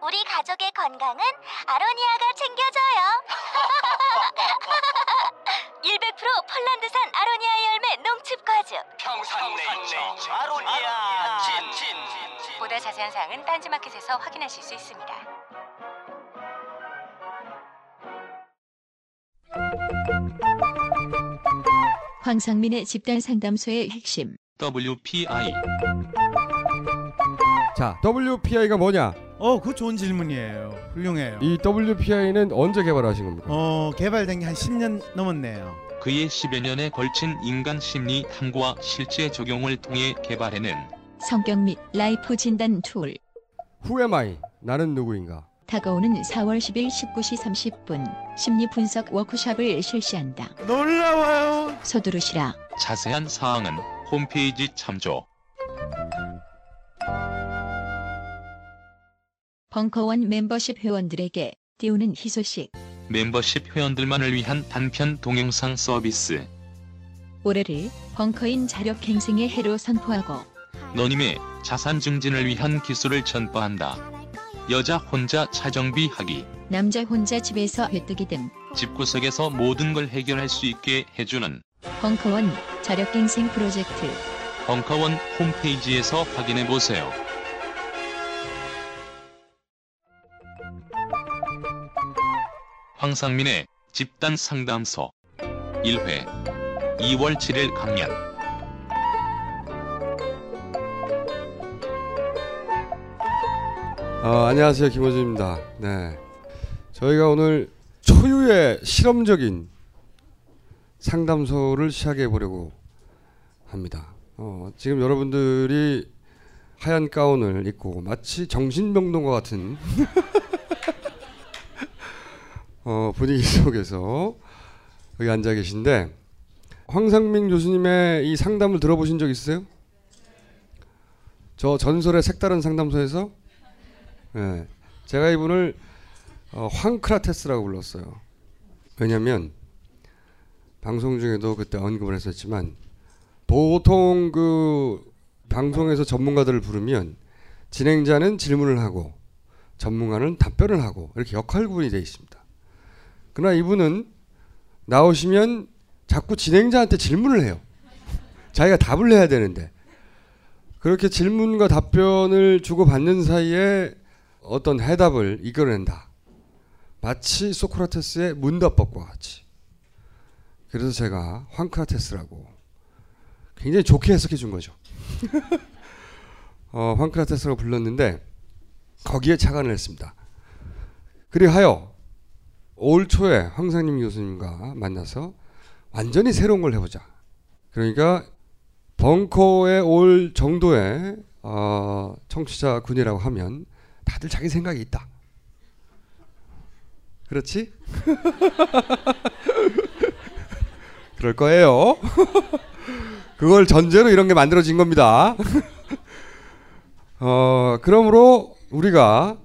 우리 가족의 건강은 아로니아가 챙겨줘요. 100% 폴란드산 아로니아 열매 농축 과즙. 평산 네이처 아로니아 친 보다 자세한 사항은 딴지마켓에서 확인하실 수 있습니다. 황상민의 집단 상담소의 핵심. WPI 자, WPI가 뭐냐? 어, 그 좋은 질문이에요. 훌륭해요. 이 WPI는 언제 개발하신 겁니까? 어, 개발된 게 한 10년 넘었네요. 그의 10여 년에 걸친 인간 심리 탐구와 실제 적용을 통해 개발해낸 성격 및 life 진단 tool. Who am I? 나는 누구인가? 다가오는 4월 10일 19시 30분 심리 분석 워크숍을 실시한다. 놀라워요. 서두르시라. 자세한 사항은 홈페이지 참조. 벙커원 멤버십 회원들에게 띄우는 희소식. 멤버십 회원들만을 위한 단편 동영상 서비스. 올해를 벙커인 자력갱생의 해로 선포하고 너님의 자산 증진을 위한 기술을 전파한다. 여자 혼자 차정비 하기. 남자 혼자 집에서 회뜨기 등 집구석에서 모든 걸 해결할 수 있게 해주는 벙커원 자력갱생 프로젝트 벙커원 홈페이지에서 확인해 보세요. 황상민의 집단 상담소 1회 2월 7일 강연 어, 안녕하세요. 김호준입니다. 네. 저희가 오늘 초유의 실험적인 상담소를 시작해 보려고 합니다. 어, 지금 여러분들이 하얀 가운을 입고 마치 정신병동과 같은 어, 분위기 속에서 여기 앉아 계신데 황상민 교수님의 이 상담을 들어보신 적 있으세요? 저 전설의 색다른 상담소에서 예, 제가 이분을 어, 황크라테스라고 불렀어요. 왜냐하면 방송 중에도 그때 언급을 했었지만 보통 그 방송에서 전문가들을 부르면 진행자는 질문을 하고 전문가는 답변을 하고 이렇게 역할구분이 되어 있습니다. 그러나 이분은 나오시면 자꾸 진행자한테 질문을 해요. 자기가 답을 해야 되는데 그렇게 질문과 답변을 주고받는 사이에 어떤 해답을 이끌어낸다. 마치 소크라테스의 문답법과 같이. 그래서 제가 황크라테스라고 굉장히 좋게 해석해 준 거죠. 어, 황크라테스라고 불렀는데 거기에 착안을 했습니다. 그리하여 올 초에 황상님 교수님과 만나서 완전히 새로운 걸 해보자. 그러니까 벙커에 올 정도의 어, 청취자 군이라고 하면 다들 자기 생각이 있다. 그렇지? 그럴 거예요. 그걸 전제로 이런 게 만들어진 겁니다. 어, 그러므로 우리가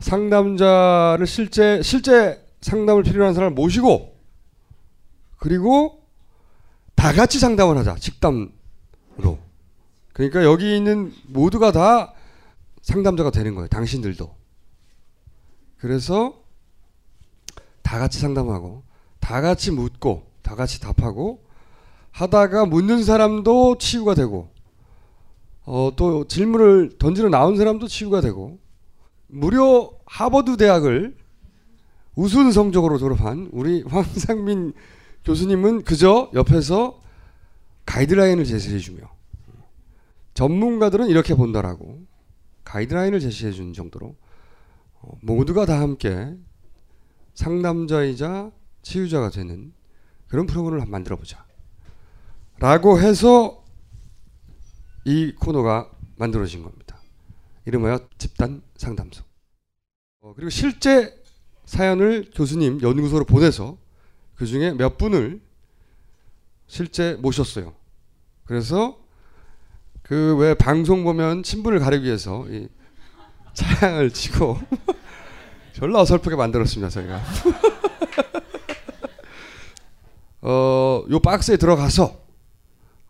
상담자를 실제 실제 상담을 필요한 사람을 모시고 그리고 다 같이 상담을 하자. 직담으로. 그러니까 여기 있는 모두가 다 상담자가 되는 거예요. 당신들도. 그래서 다 같이 상담하고 다 같이 묻고 다 같이 답하고 하다가 묻는 사람도 치유가 되고 어, 또 질문을 던지러 나온 사람도 치유가 되고 무려 하버드 대학을 우수한 성적으로 졸업한 우리 황상민 교수님은 그저 옆에서 가이드라인을 제시해 주며 전문가들은 이렇게 본다라고 가이드라인을 제시해 준 정도로 어, 모두가 다 함께 상담자이자 치유자가 되는 그런 프로그램을 한번 만들어 보자. 라고 해서 이 코너가 만들어진 겁니다. 이름하여 집단 상담소. 어, 그리고 실제 사연을 교수님 연구소로 보내서 그 중에 몇 분을 실제 모셨어요. 그래서 그 왜 방송 보면 친분을 가리기 위해서 이 차양을 치고 졸라 어설프게 만들었습니다 저희가. 어, 요 박스에 들어가서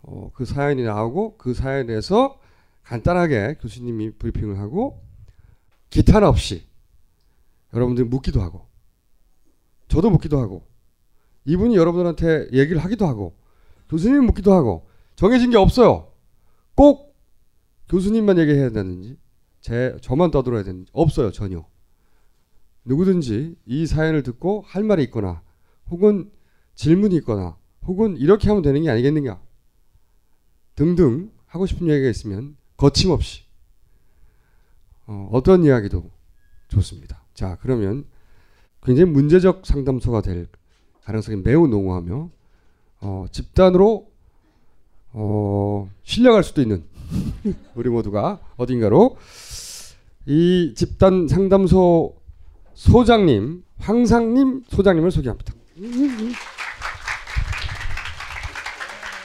어, 그 사연이 나오고 그 사연에 대해서 간단하게 교수님이 브리핑을 하고 기탄 없이 여러분들이 묻기도 하고 저도 묻기도 하고 이분이 여러분들한테 얘기를 하기도 하고 교수님이 묻기도 하고 정해진 게 없어요. 꼭 교수님만 얘기해야 되는지 제 저만 떠들어야 되는지 없어요 전혀. 누구든지 이 사연을 듣고 할 말이 있거나 혹은 질문이 있거나 혹은 이렇게 하면 되는 게 아니겠느냐 등등 하고 싶은 얘기가 있으면 거침없이 어, 어떤 이야기도 좋습니다. 자 그러면 굉장히 문제적 상담소가 될 가능성이 매우 농후하며 어, 집단으로 어, 실려갈 수도 있는 우리 모두가 어딘가로 이 집단 상담소 소장님 황상님 소장님을 소개합니다.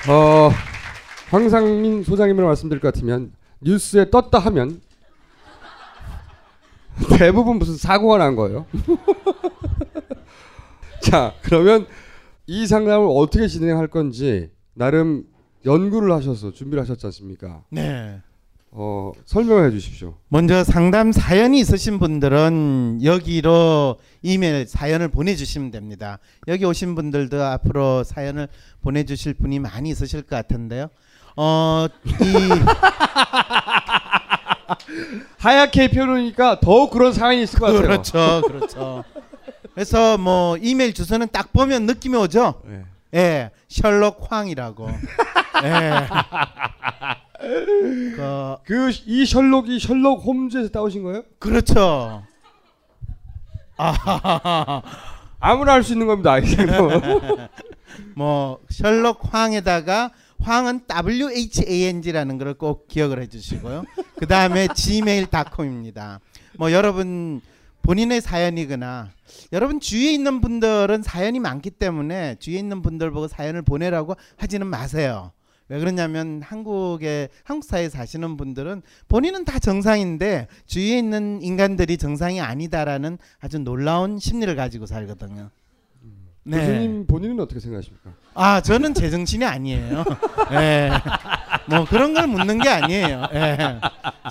어, 황상민 소장님을 말씀드릴 것 같으면 뉴스에 떴다 하면 대부분 무슨 사고가 난 거예요. 자, 그러면 이 상담을 어떻게 진행할 건지 나름 연구를 하셔서 준비를 하셨지 않습니까? 네. 어, 설명해 주십시오. 먼저 상담 사연이 있으신 분들은 여기로 이메일 사연을 보내주시면 됩니다. 여기 오신 분들도 앞으로 사연을 보내주실 분이 많이 있으실 것 같은데요. 어, 이 하얗게 표현하니까 더욱 그런 사연이 있을 것 같아요. 그렇죠, 그렇죠. 그래서 뭐 이메일 주소는 딱 보면 느낌이 오죠. 네. 예, 셜록 황이라고. 예. 그 그이 셜록이 셜록 홈즈에서 따오신 거예요? 그렇죠. 아, 아무나 할 수 있는 겁니다. 뭐 셜록 황에다가 황은 W H A N G라는 걸 꼭 기억을 해주시고요. 그 다음에 gmail.com입니다. 뭐 여러분 본인의 사연이거나 여러분 주위에 있는 분들은 사연이 많기 때문에 주위에 있는 분들 보고 사연을 보내라고 하지는 마세요. 왜 그러냐면 한국에 한국 사회에 사시는 분들은 본인은 다 정상인데 주위에 있는 인간들이 정상이 아니다라는 아주 놀라운 심리를 가지고 살거든요. 네. 교수님 본인은 어떻게 생각하십니까? 아 저는 제정신이 아니에요. 예. 뭐 그런 걸 묻는 게 아니에요. 예.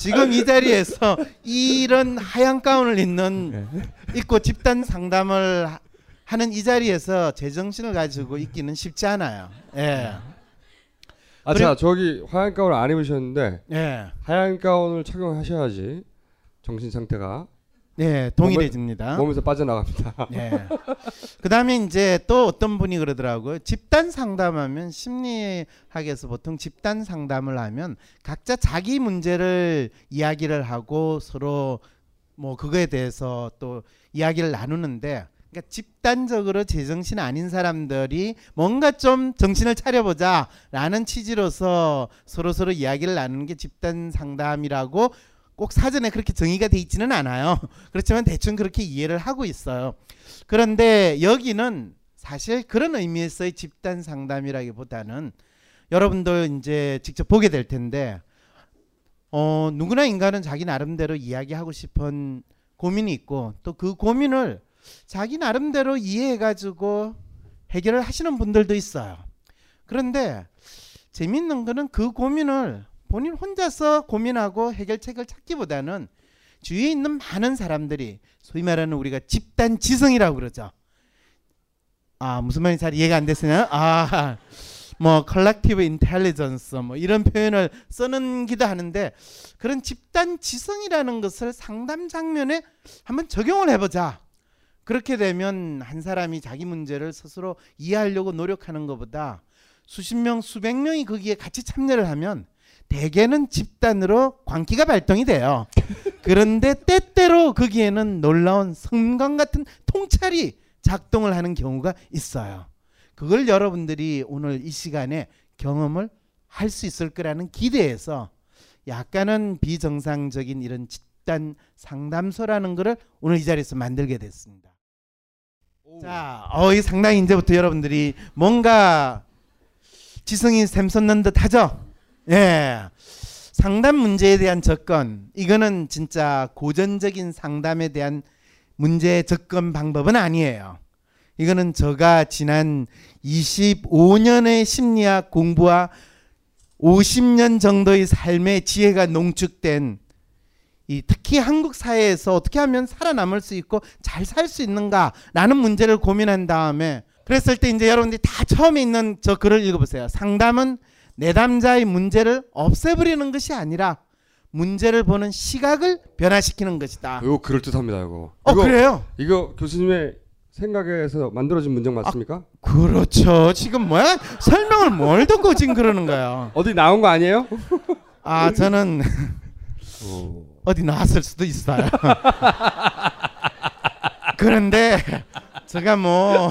지금 이 자리에서 이런 하얀 가운을 입는 입고 집단 상담을 하- 하는 이 자리에서 제정신을 가지고 있기는 쉽지 않아요. 예. 아, 그래- 자 저기 하얀 가운을 안 입으셨는데 예. 하얀 가운을 착용하셔야지 정신 상태가 예, 동일해집니다. 몸에서 빠져나갑니다. 예. 그다음에 이제 또 어떤 분이 그러더라고요. 집단 상담하면 심리학에서 보통 집단 상담을 하면 각자 자기 문제를 이야기를 하고 서로 뭐 그거에 대해서 또 이야기를 나누는데 그러니까 집단적으로 제정신 아닌 사람들이 뭔가 좀 정신을 차려보자라는 취지로서 서로 서로 이야기를 나누는 게 집단 상담이라고 꼭 사전에 그렇게 정의가 돼 있지는 않아요. 그렇지만 대충 그렇게 이해를 하고 있어요. 그런데 여기는 사실 그런 의미에서의 집단 상담이라기보다는 여러분들 이제 직접 보게 될 텐데 어 누구나 인간은 자기 나름대로 이야기하고 싶은 고민이 있고 또 그 고민을 자기 나름대로 이해해 가지고 해결을 하시는 분들도 있어요. 그런데 재밌는 거는 그 고민을 본인 혼자서 고민하고 해결책을 찾기보다는 주위에 있는 많은 사람들이 소위 말하는 우리가 집단 지성이라고 그러죠. 아 무슨 말인지 잘 이해가 안 됐으나 아뭐 collective intelligence 뭐 이런 표현을 쓰는 기도 하는데 그런 집단 지성이라는 것을 상담 장면에 한번 적용을 해보자. 그렇게 되면 한 사람이 자기 문제를 스스로 이해하려고 노력하는 것보다 수십 명, 수백 명이 거기에 같이 참여를 하면 대개는 집단으로 광기가 발동이 돼요. 그런데 때때로 거기에는 놀라운 성감 같은 통찰이 작동을 하는 경우가 있어요. 그걸 여러분들이 오늘 이 시간에 경험을 할 수 있을 거라는 기대에서 약간은 비정상적인 이런 집단 상담소라는 것을 오늘 이 자리에서 만들게 됐습니다. 자, 어, 이 상당히 이제부터 여러분들이 뭔가 지성이 샘솟는 듯 하죠? 예. 상담 문제에 대한 접근, 이거는 진짜 고전적인 상담에 대한 문제 접근 방법은 아니에요. 이거는 제가 지난 25년의 심리학 공부와 50년 정도의 삶의 지혜가 농축된 이 특히 한국 사회에서 어떻게 하면 살아남을 수 있고 잘 살 수 있는가라는 문제를 고민한 다음에 그랬을 때 이제 여러분들이 다 처음에 있는 저 글을 읽어보세요. 상담은 내담자의 문제를 없애버리는 것이 아니라 문제를 보는 시각을 변화시키는 것이다. 이거 그럴 듯합니다. 이거. 어 이거, 그래요? 이거 교수님의 생각에서 만들어진 문장 맞습니까? 그렇죠. 지금 뭐야? 설명을 뭘 듣고 지금 그러는 거예요? 어디 나온 거 아니에요? 아 저는 어. 어디 나왔을 수도 있어요. 그런데 제가 뭐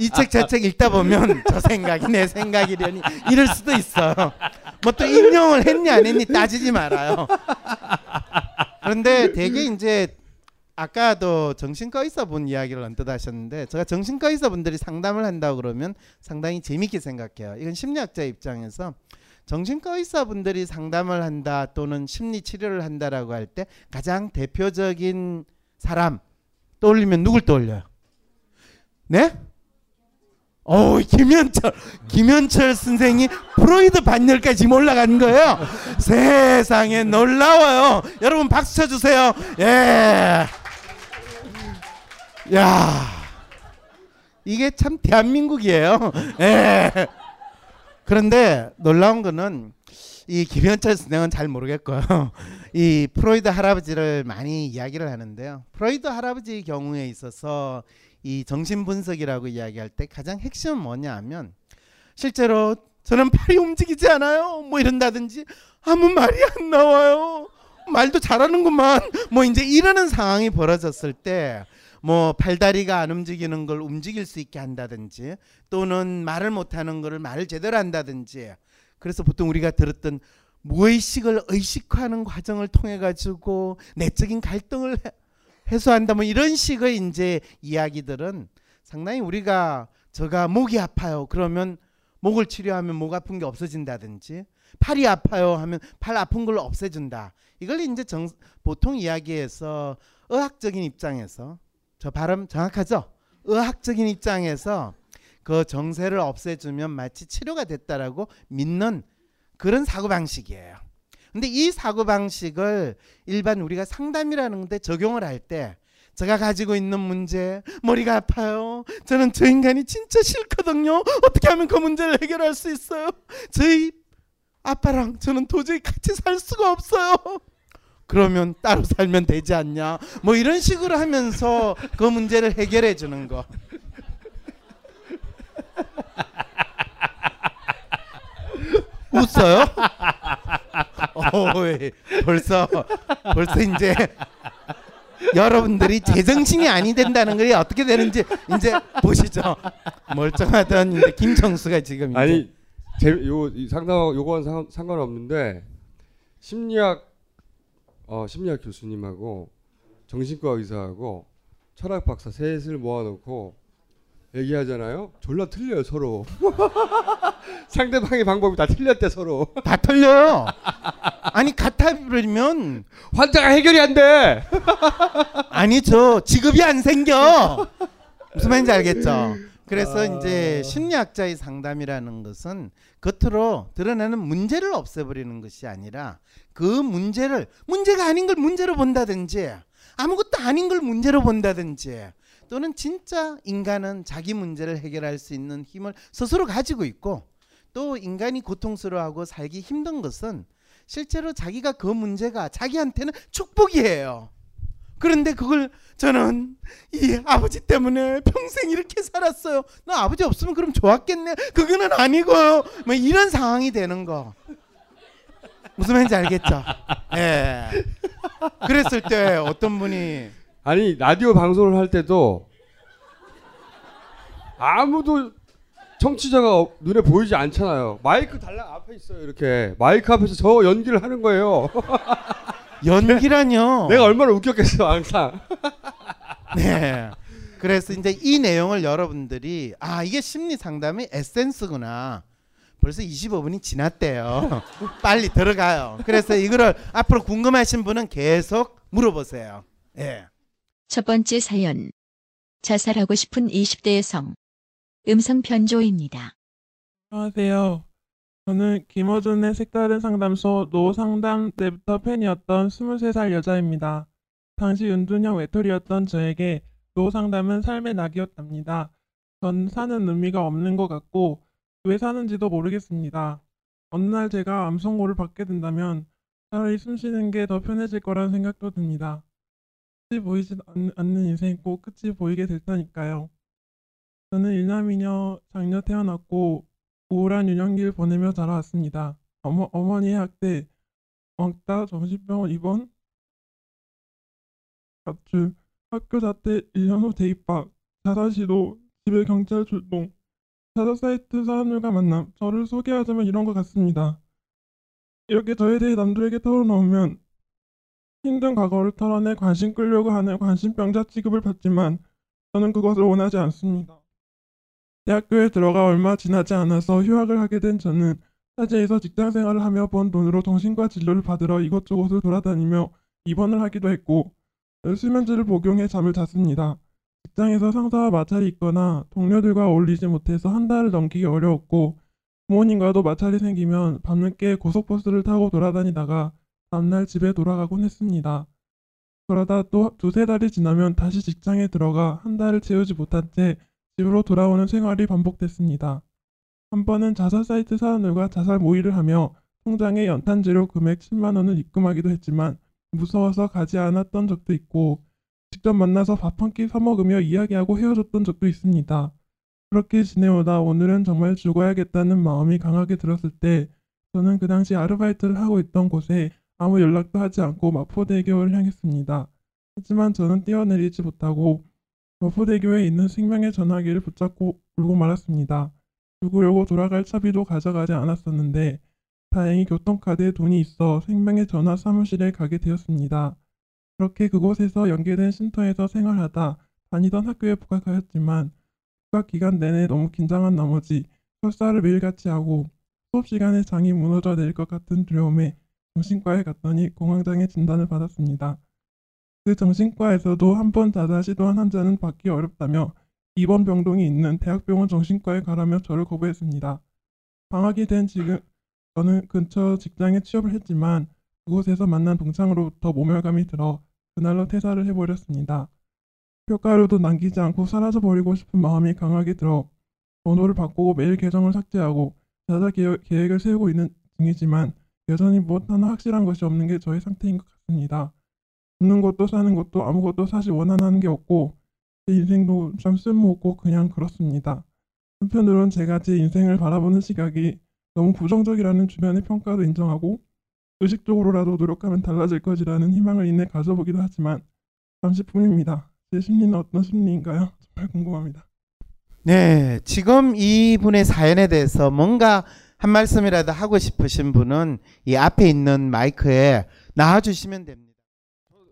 이책저책 읽다 보면 저 생각이 내 생각이려니 이럴 수도 있어요. 뭐 또 인용을 했니 안 했니 따지지 말아요. 그런데 되게 이제 아까도 정신과 의사 분 이야기를 언뜻 하셨는데 제가 정신과 의사 분들이 상담을 한다고 그러면 상당히 재밌게 생각해요. 이건 심리학자 입장에서 정신과 의사 분들이 상담을 한다 또는 심리 치료를 한다라고 할 때 가장 대표적인 사람 떠올리면 누굴 떠올려요? 네? 어 김현철 김현철 선생이 프로이드 반열까지 올라간 거예요. 세상에 놀라워요. 여러분 박수 쳐주세요. 예. 야 이게 참 대한민국이에요. 예. 그런데 놀라운 거는 이 김현철 선생은 잘 모르겠고요. 이 프로이드 할아버지를 많이 이야기를 하는데요. 프로이드 할아버지 경우에 있어서 이 정신 분석이라고 이야기할 때 가장 핵심은 뭐냐 하면 실제로 저는 팔이 움직이지 않아요. 뭐 이런다든지 아무 말이 안 나와요. 말도 잘하는구만. 뭐 이제 이러는 상황이 벌어졌을 때 뭐 팔다리가 안 움직이는 걸 움직일 수 있게 한다든지 또는 말을 못하는 거를 말을 제대로 한다든지 그래서 보통 우리가 들었던 무의식을 의식화하는 과정을 통해 가지고 내적인 갈등을 해- 해소한다 뭐 이런 식의 이제 이야기들은 상당히 우리가 제가 목이 아파요. 그러면 목을 치료하면 목 아픈 게 없어진다든지 팔이 아파요 하면 팔 아픈 걸 없애준다. 이걸 이제 정, 보통 이야기에서 의학적인 입장에서 저 발음 정확하죠? 의학적인 입장에서 그 정세를 없애주면 마치 치료가 됐다라고 믿는 그런 사고 방식이에요. 근데 이 사고 방식을 일반 우리가 상담이라는 데 적용을 할 때 제가 가지고 있는 문제 머리가 아파요. 저는 저 인간이 진짜 싫거든요. 어떻게 하면 그 문제를 해결할 수 있어요? 저희 아빠랑 저는 도저히 같이 살 수가 없어요. 그러면 따로 살면 되지 않냐? 뭐 이런 식으로 하면서 그 문제를 해결해 주는 거. 웃어요? 어이, 벌써 벌써 이제 여러분들이 제정신이 아니 된다는 게 어떻게 되는지 이제 보시죠. 멀쩡하던 이제 김정수가 지금 이제 아니 제요 상담 요건 상, 상관없는데 심리학 어 심리학 교수님하고 정신과 의사하고 철학 박사 셋을 모아놓고 얘기하잖아요. 졸라 틀려요 서로. 상대방의 방법이 다 틀렸대 서로. 다 틀려요. 아니 같아 버리면 환자가 해결이 안 돼. 아니 저 직업이 안 생겨. 무슨 말인지 알겠죠? 그래서 이제 심리학자의 상담이라는 것은 겉으로 드러나는 문제를 없애버리는 것이 아니라 그 문제를 문제가 아닌 걸 문제로 본다든지 아무것도 아닌 걸 문제로 본다든지 또는 진짜 인간은 자기 문제를 해결할 수 있는 힘을 스스로 가지고 있고 또 인간이 고통스러워하고 살기 힘든 것은 실제로 자기가 그 문제가 자기한테는 축복이에요. 그런데 그걸 저는 이 아버지 때문에 평생 이렇게 살았어요. 나 아버지 없으면 그럼 좋았겠네. 그거는 아니고요. 뭐 이런 상황이 되는 거. 무슨 말인지 알겠죠? 예. 그랬을 때 어떤 분이 아니 라디오 방송을 할 때도 아무도 청취자가 어- 눈에 보이지 않잖아요. 마이크 달랑 앞에 있어요. 이렇게 마이크 앞에서 저 연기를 하는 거예요. 연기라뇨. 내가 얼마나 웃겼겠어 항상. 네. 그래서 이제 이 내용을 여러분들이 아 이게 심리 상담의 에센스구나. 벌써 25분이 지났대요. 빨리 들어가요. 그래서 이거를 앞으로 궁금하신 분은 계속 물어보세요. 예. 첫 번째 사연. 자살하고 싶은 20대 여성. 음성 변조입니다. 안녕하세요. 저는 김어준의 색다른 상담소 노상담 때부터 팬이었던 23살 여자입니다. 당시 윤준형 외톨이였던 저에게 노상담은 삶의 낙이었답니다. 전 사는 의미가 없는 것 같고 왜 사는지도 모르겠습니다. 어느 날 제가 암 선고를 받게 된다면 차라리 숨 쉬는 게 더 편해질 거라는 생각도 듭니다. 끝이 보이지 않- 않는 인생 꼭 끝이 보이게 될 테니까요. 저는 일남이녀 장녀 태어났고 우울한 유년기를 보내며 자라왔습니다. 어머, 어머니의 학대, 왕따, 정신병원 입원, 가출, 학교 자퇴 1년 후 재입학, 자살 시도, 집에 경찰 출동, 자살 사이트 사람들과 만남, 저를 소개하자면 이런 것 같습니다. 이렇게 저에 대해 남들에게 털어놓으면 힘든 과거를 털어내 관심 끌려고 하는 관심병자 취급을 받지만 저는 그것을 원하지 않습니다. 대학교에 들어가 얼마 지나지 않아서 휴학을 하게 된 저는 타지에서 직장 생활을 하며 번 돈으로 정신과 진료를 받으러 이곳저곳을 돌아다니며 입원을 하기도 했고 수면제를 복용해 잠을 잤습니다. 직장에서 상사와 마찰이 있거나 동료들과 어울리지 못해서 한 달을 넘기기 어려웠고 부모님과도 마찰이 생기면 밤늦게 고속버스를 타고 돌아다니다가 다음날 집에 돌아가곤 했습니다. 그러다 또 두세 달이 지나면 다시 직장에 들어가 한 달을 채우지 못한 채 집으로 돌아오는 생활이 반복됐습니다. 한 번은 자살 사이트 사람들과 자살 모의를 하며 통장에 연탄재료 금액 10만 원을 입금하기도 했지만 무서워서 가지 않았던 적도 있고 직접 만나서 밥 한 끼 사먹으며 이야기하고 헤어졌던 적도 있습니다. 그렇게 지내오다 오늘은 정말 죽어야겠다는 마음이 강하게 들었을 때 저는 그 당시 아르바이트를 하고 있던 곳에 아무 연락도 하지 않고 마포대교를 향했습니다. 하지만 저는 뛰어내리지 못하고 마포대교에 있는 생명의 전화기를 붙잡고 울고 말았습니다. 죽으려고 돌아갈 차비도 가져가지 않았었는데 다행히 교통카드에 돈이 있어 생명의 전화 사무실에 가게 되었습니다. 그렇게 그곳에서 연계된 쉼터에서 생활하다 다니던 학교에 복학하였지만 복학 기간 내내 너무 긴장한 나머지 설사를 매일같이 하고 수업 시간에 장이 무너져 내릴 것 같은 두려움에 정신과에 갔더니 공황장애 진단을 받았습니다. 그 정신과에서도 한 번 자살 시도한 환자는 받기 어렵다며 입원 병동이 있는 대학병원 정신과에 가라며 저를 거부했습니다. 방학이 된 지금 저는 근처 직장에 취업을 했지만 그곳에서 만난 동창으로부터 모멸감이 들어 그날로 퇴사를 해버렸습니다. 효과로도 남기지 않고 사라져버리고 싶은 마음이 강하게 들어 번호를 바꾸고 매일 계정을 삭제하고 자살 계획- 계획을 세우고 있는 중이지만 여전히 무엇 하나 확실한 것이 없는 게 저의 상태인 것 같습니다. 죽는 것도 사는 것도 아무것도 사실 원하는 게 없고 제 인생도 참 쓸모없고 그냥 그렇습니다. 한편으론 제가 제 인생을 바라보는 시각이 너무 부정적이라는 주변의 평가도 인정하고 의식적으로라도 노력하면 달라질 것이라는 희망을 인해 가져보기도 하지만 잠시 뿐입니다. 제 심리는 어떤 심리인가요? 정말 궁금합니다. 네, 지금 이분의 사연에 대해서 뭔가 한 말씀이라도 하고 싶으신 분은 이 앞에 있는 마이크에 나와주시면 됩니다.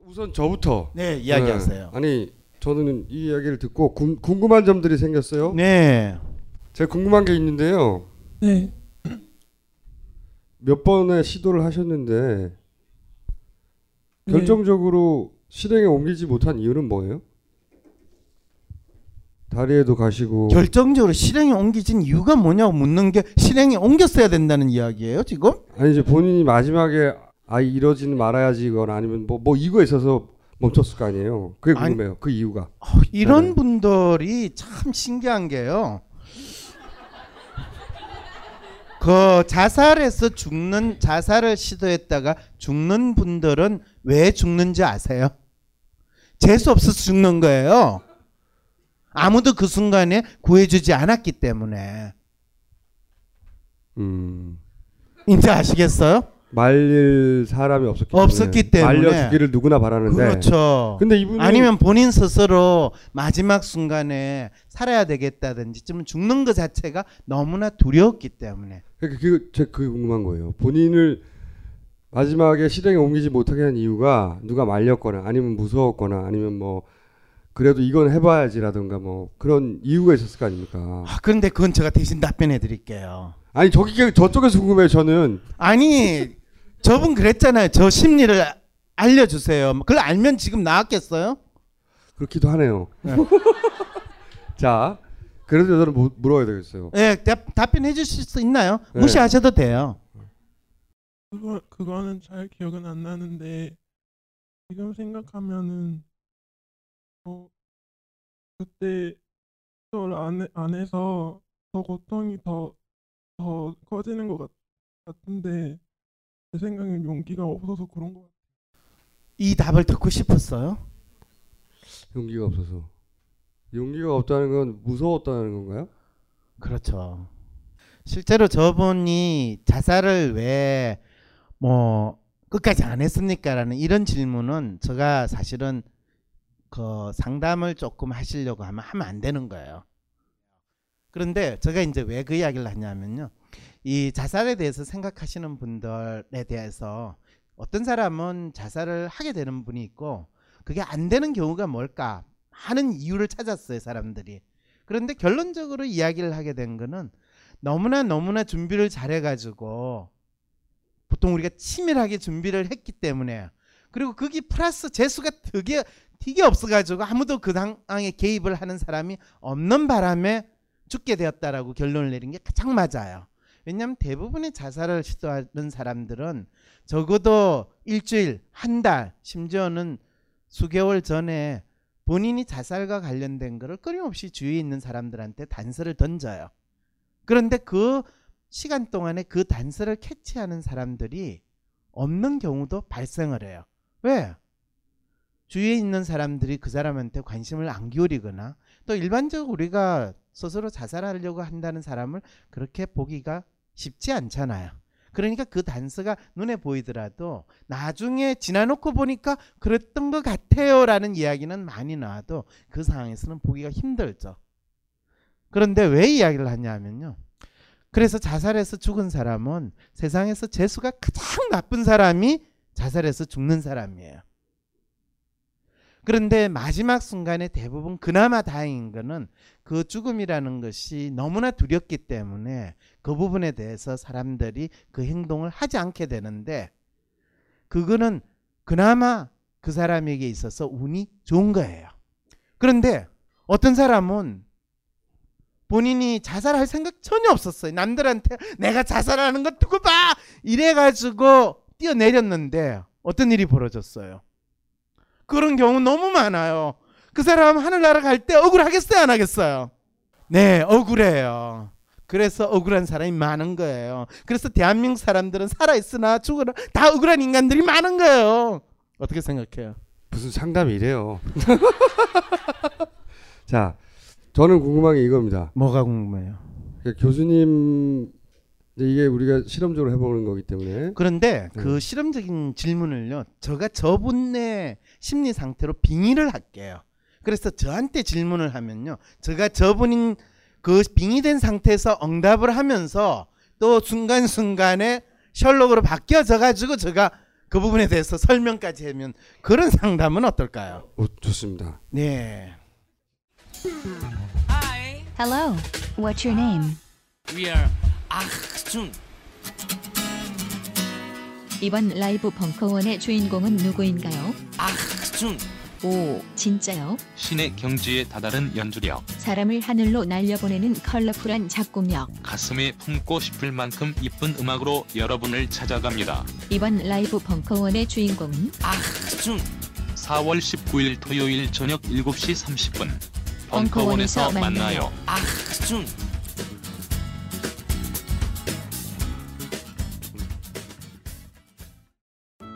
우선 저부터 네, 이야기하세요. 네. 아니 저는 이 이야기를 듣고 궁, 궁금한 점들이 생겼어요. 네, 제가 궁금한 게 있는데요. 네, 몇 번의 시도를 하셨는데 네. 결정적으로 실행에 옮기지 못한 이유는 뭐예요? 다리에도 가시고 결정적으로 실행에 옮기진 이유가 뭐냐고 묻는 게 실행에 옮겼어야 된다는 이야기예요, 지금? 아니 이제 본인이 마지막에 아 이러지는 말아야지거나 아니면 뭐뭐 이거에 있어서 멈췄을 거 아니에요. 그게 아니- 궁금해요. 그 이유가. 이런 네네. 분들이 참 신기한 게요. 그 자살해서 죽는 자살을 시도했다가 죽는 분들은 왜 죽는지 아세요? 재수 없어서 죽는 거예요. 아무도 그 순간에 구해주지 않았기 때문에 음. 이제 아시겠어요? 말릴 사람이 없었기 때문에 없었기 때문에. 말려주기를 누구나 바라는데 그렇죠. 근데 이분은 아니면 본인 스스로 마지막 순간에 살아야 되겠다든지 좀 죽는 것 자체가 너무나 두려웠기 때문에 그러니까 그, 제 그게 궁금한 거예요. 본인을 마지막에 실행에 옮기지 못하게 한 이유가 누가 말렸거나 아니면 무서웠거나 아니면 뭐 그래도 이건 해봐야지라든가 뭐 그런 이유가 있었을 거 아닙니까? 아, 그런데 그건 제가 대신 답변해 드릴게요. 아니 저기 저쪽에서 궁금해요. 저는 아니 저분 그랬잖아요. 저 심리를 알려주세요. 그걸 알면 지금 나왔겠어요? 그렇기도 하네요. 네. 자, 그래도 저는 무- 물어야 되겠어요. 네, 답, 답변해 주실 수 있나요? 네. 무시하셔도 돼요. 그거 그거는 잘 기억은 안 나는데 지금 생각하면은 어 그때 그걸 안, 안 해서 더 고통이 더 더 커지는 것 같, 같은데 제 생각엔 용기가 없어서 그런 것 같아요. 이 답을 듣고 싶었어요. 용기가 없어서. 용기가 없다는 건 무서웠다는 건가요? 그렇죠. 실제로 저분이 자살을 왜 뭐 끝까지 안 했습니까라는 이런 질문은 제가 사실은 그 상담을 조금 하시려고 하면 하면 안 되는 거예요. 그런데 제가 이제 왜 그 이야기를 하냐면요. 이 자살에 대해서 생각하시는 분들에 대해서 어떤 사람은 자살을 하게 되는 분이 있고 그게 안 되는 경우가 뭘까 하는 이유를 찾았어요, 사람들이. 그런데 결론적으로 이야기를 하게 된 거는 너무나 너무나 준비를 잘해 가지고 보통 우리가 치밀하게 준비를 했기 때문에 그리고 거기 플러스 재수가 되게 되게 없어 가지고 아무도 그 상황에 개입을 하는 사람이 없는 바람에 죽게 되었다라고 결론을 내린 게 가장 맞아요. 왜냐하면 대부분의 자살을 시도하는 사람들은 적어도 일주일, 한 달, 심지어는 수개월 전에 본인이 자살과 관련된 거를 끊임없이 주위에 있는 사람들한테 단서를 던져요. 그런데 그 시간 동안에 그 단서를 캐치하는 사람들이 없는 경우도 발생을 해요. 왜? 주위에 있는 사람들이 그 사람한테 관심을 안 기울이거나 또 일반적으로 우리가 스스로 자살하려고 한다는 사람을 그렇게 보기가 쉽지 않잖아요. 그러니까 그 단서가 눈에 보이더라도 나중에 지나놓고 보니까 그랬던 것 같아요라는 이야기는 많이 나와도 그 상황에서는 보기가 힘들죠. 그런데 왜 이야기를 하냐면요. 그래서 자살해서 죽은 사람은 세상에서 재수가 가장 나쁜 사람이 자살해서 죽는 사람이에요. 그런데 마지막 순간에 대부분 그나마 다행인 거는 그 죽음이라는 것이 너무나 두렵기 때문에 그 부분에 대해서 사람들이 그 행동을 하지 않게 되는데 그거는 그나마 그 사람에게 있어서 운이 좋은 거예요. 그런데 어떤 사람은 본인이 자살할 생각 전혀 없었어요. 남들한테 내가 자살하는 거 두고 봐! 이래가지고 뛰어내렸는데 어떤 일이 벌어졌어요. 그런 경우 너무 많아요. 그 사람 하늘나라 갈 때 억울하겠어요, 안 하겠어요? 네, 억울해요. 그래서 억울한 사람이 많은 거예요. 그래서 대한민국 사람들은 살아있으나 죽으나 다 억울한 인간들이 많은 거예요. 어떻게 생각해요? 무슨 상담이 이래요. 자, 저는 궁금한 게 이겁니다. 뭐가 궁금해요? 교수님 이게 우리가 실험적으로 해보는 거기 때문에 그런데 네. 그 실험적인 질문을요, 제가 저분의 심리 상태로 빙의를 할게요. 그래서 저한테 질문을 하면요, 제가 저분인 그 빙의된 상태에서 응답을 하면서 또 순간순간에 셜록으로 바뀌어져 가지고 제가 그 부분에 대해서 설명까지 하면 그런 상담은 어떨까요? 오, 좋습니다. 네. Hello, what's your name? We are Ahsun. 이번 라이브 벙커원의 주인공은 누구인가요? Ahsun. 오, 진짜요? 신의 경지에 다다른 연주력, 사람을 하늘로 날려보내는 컬러풀한 작곡력. 가슴에 품고 싶을 만큼 이쁜 음악으로 여러분을 찾아갑니다. 이번 라이브 벙커원의 주인공은 Ahsun. 4월 19일 토요일 저녁 7시 30분 벙커원에서 만나요. Ahsun.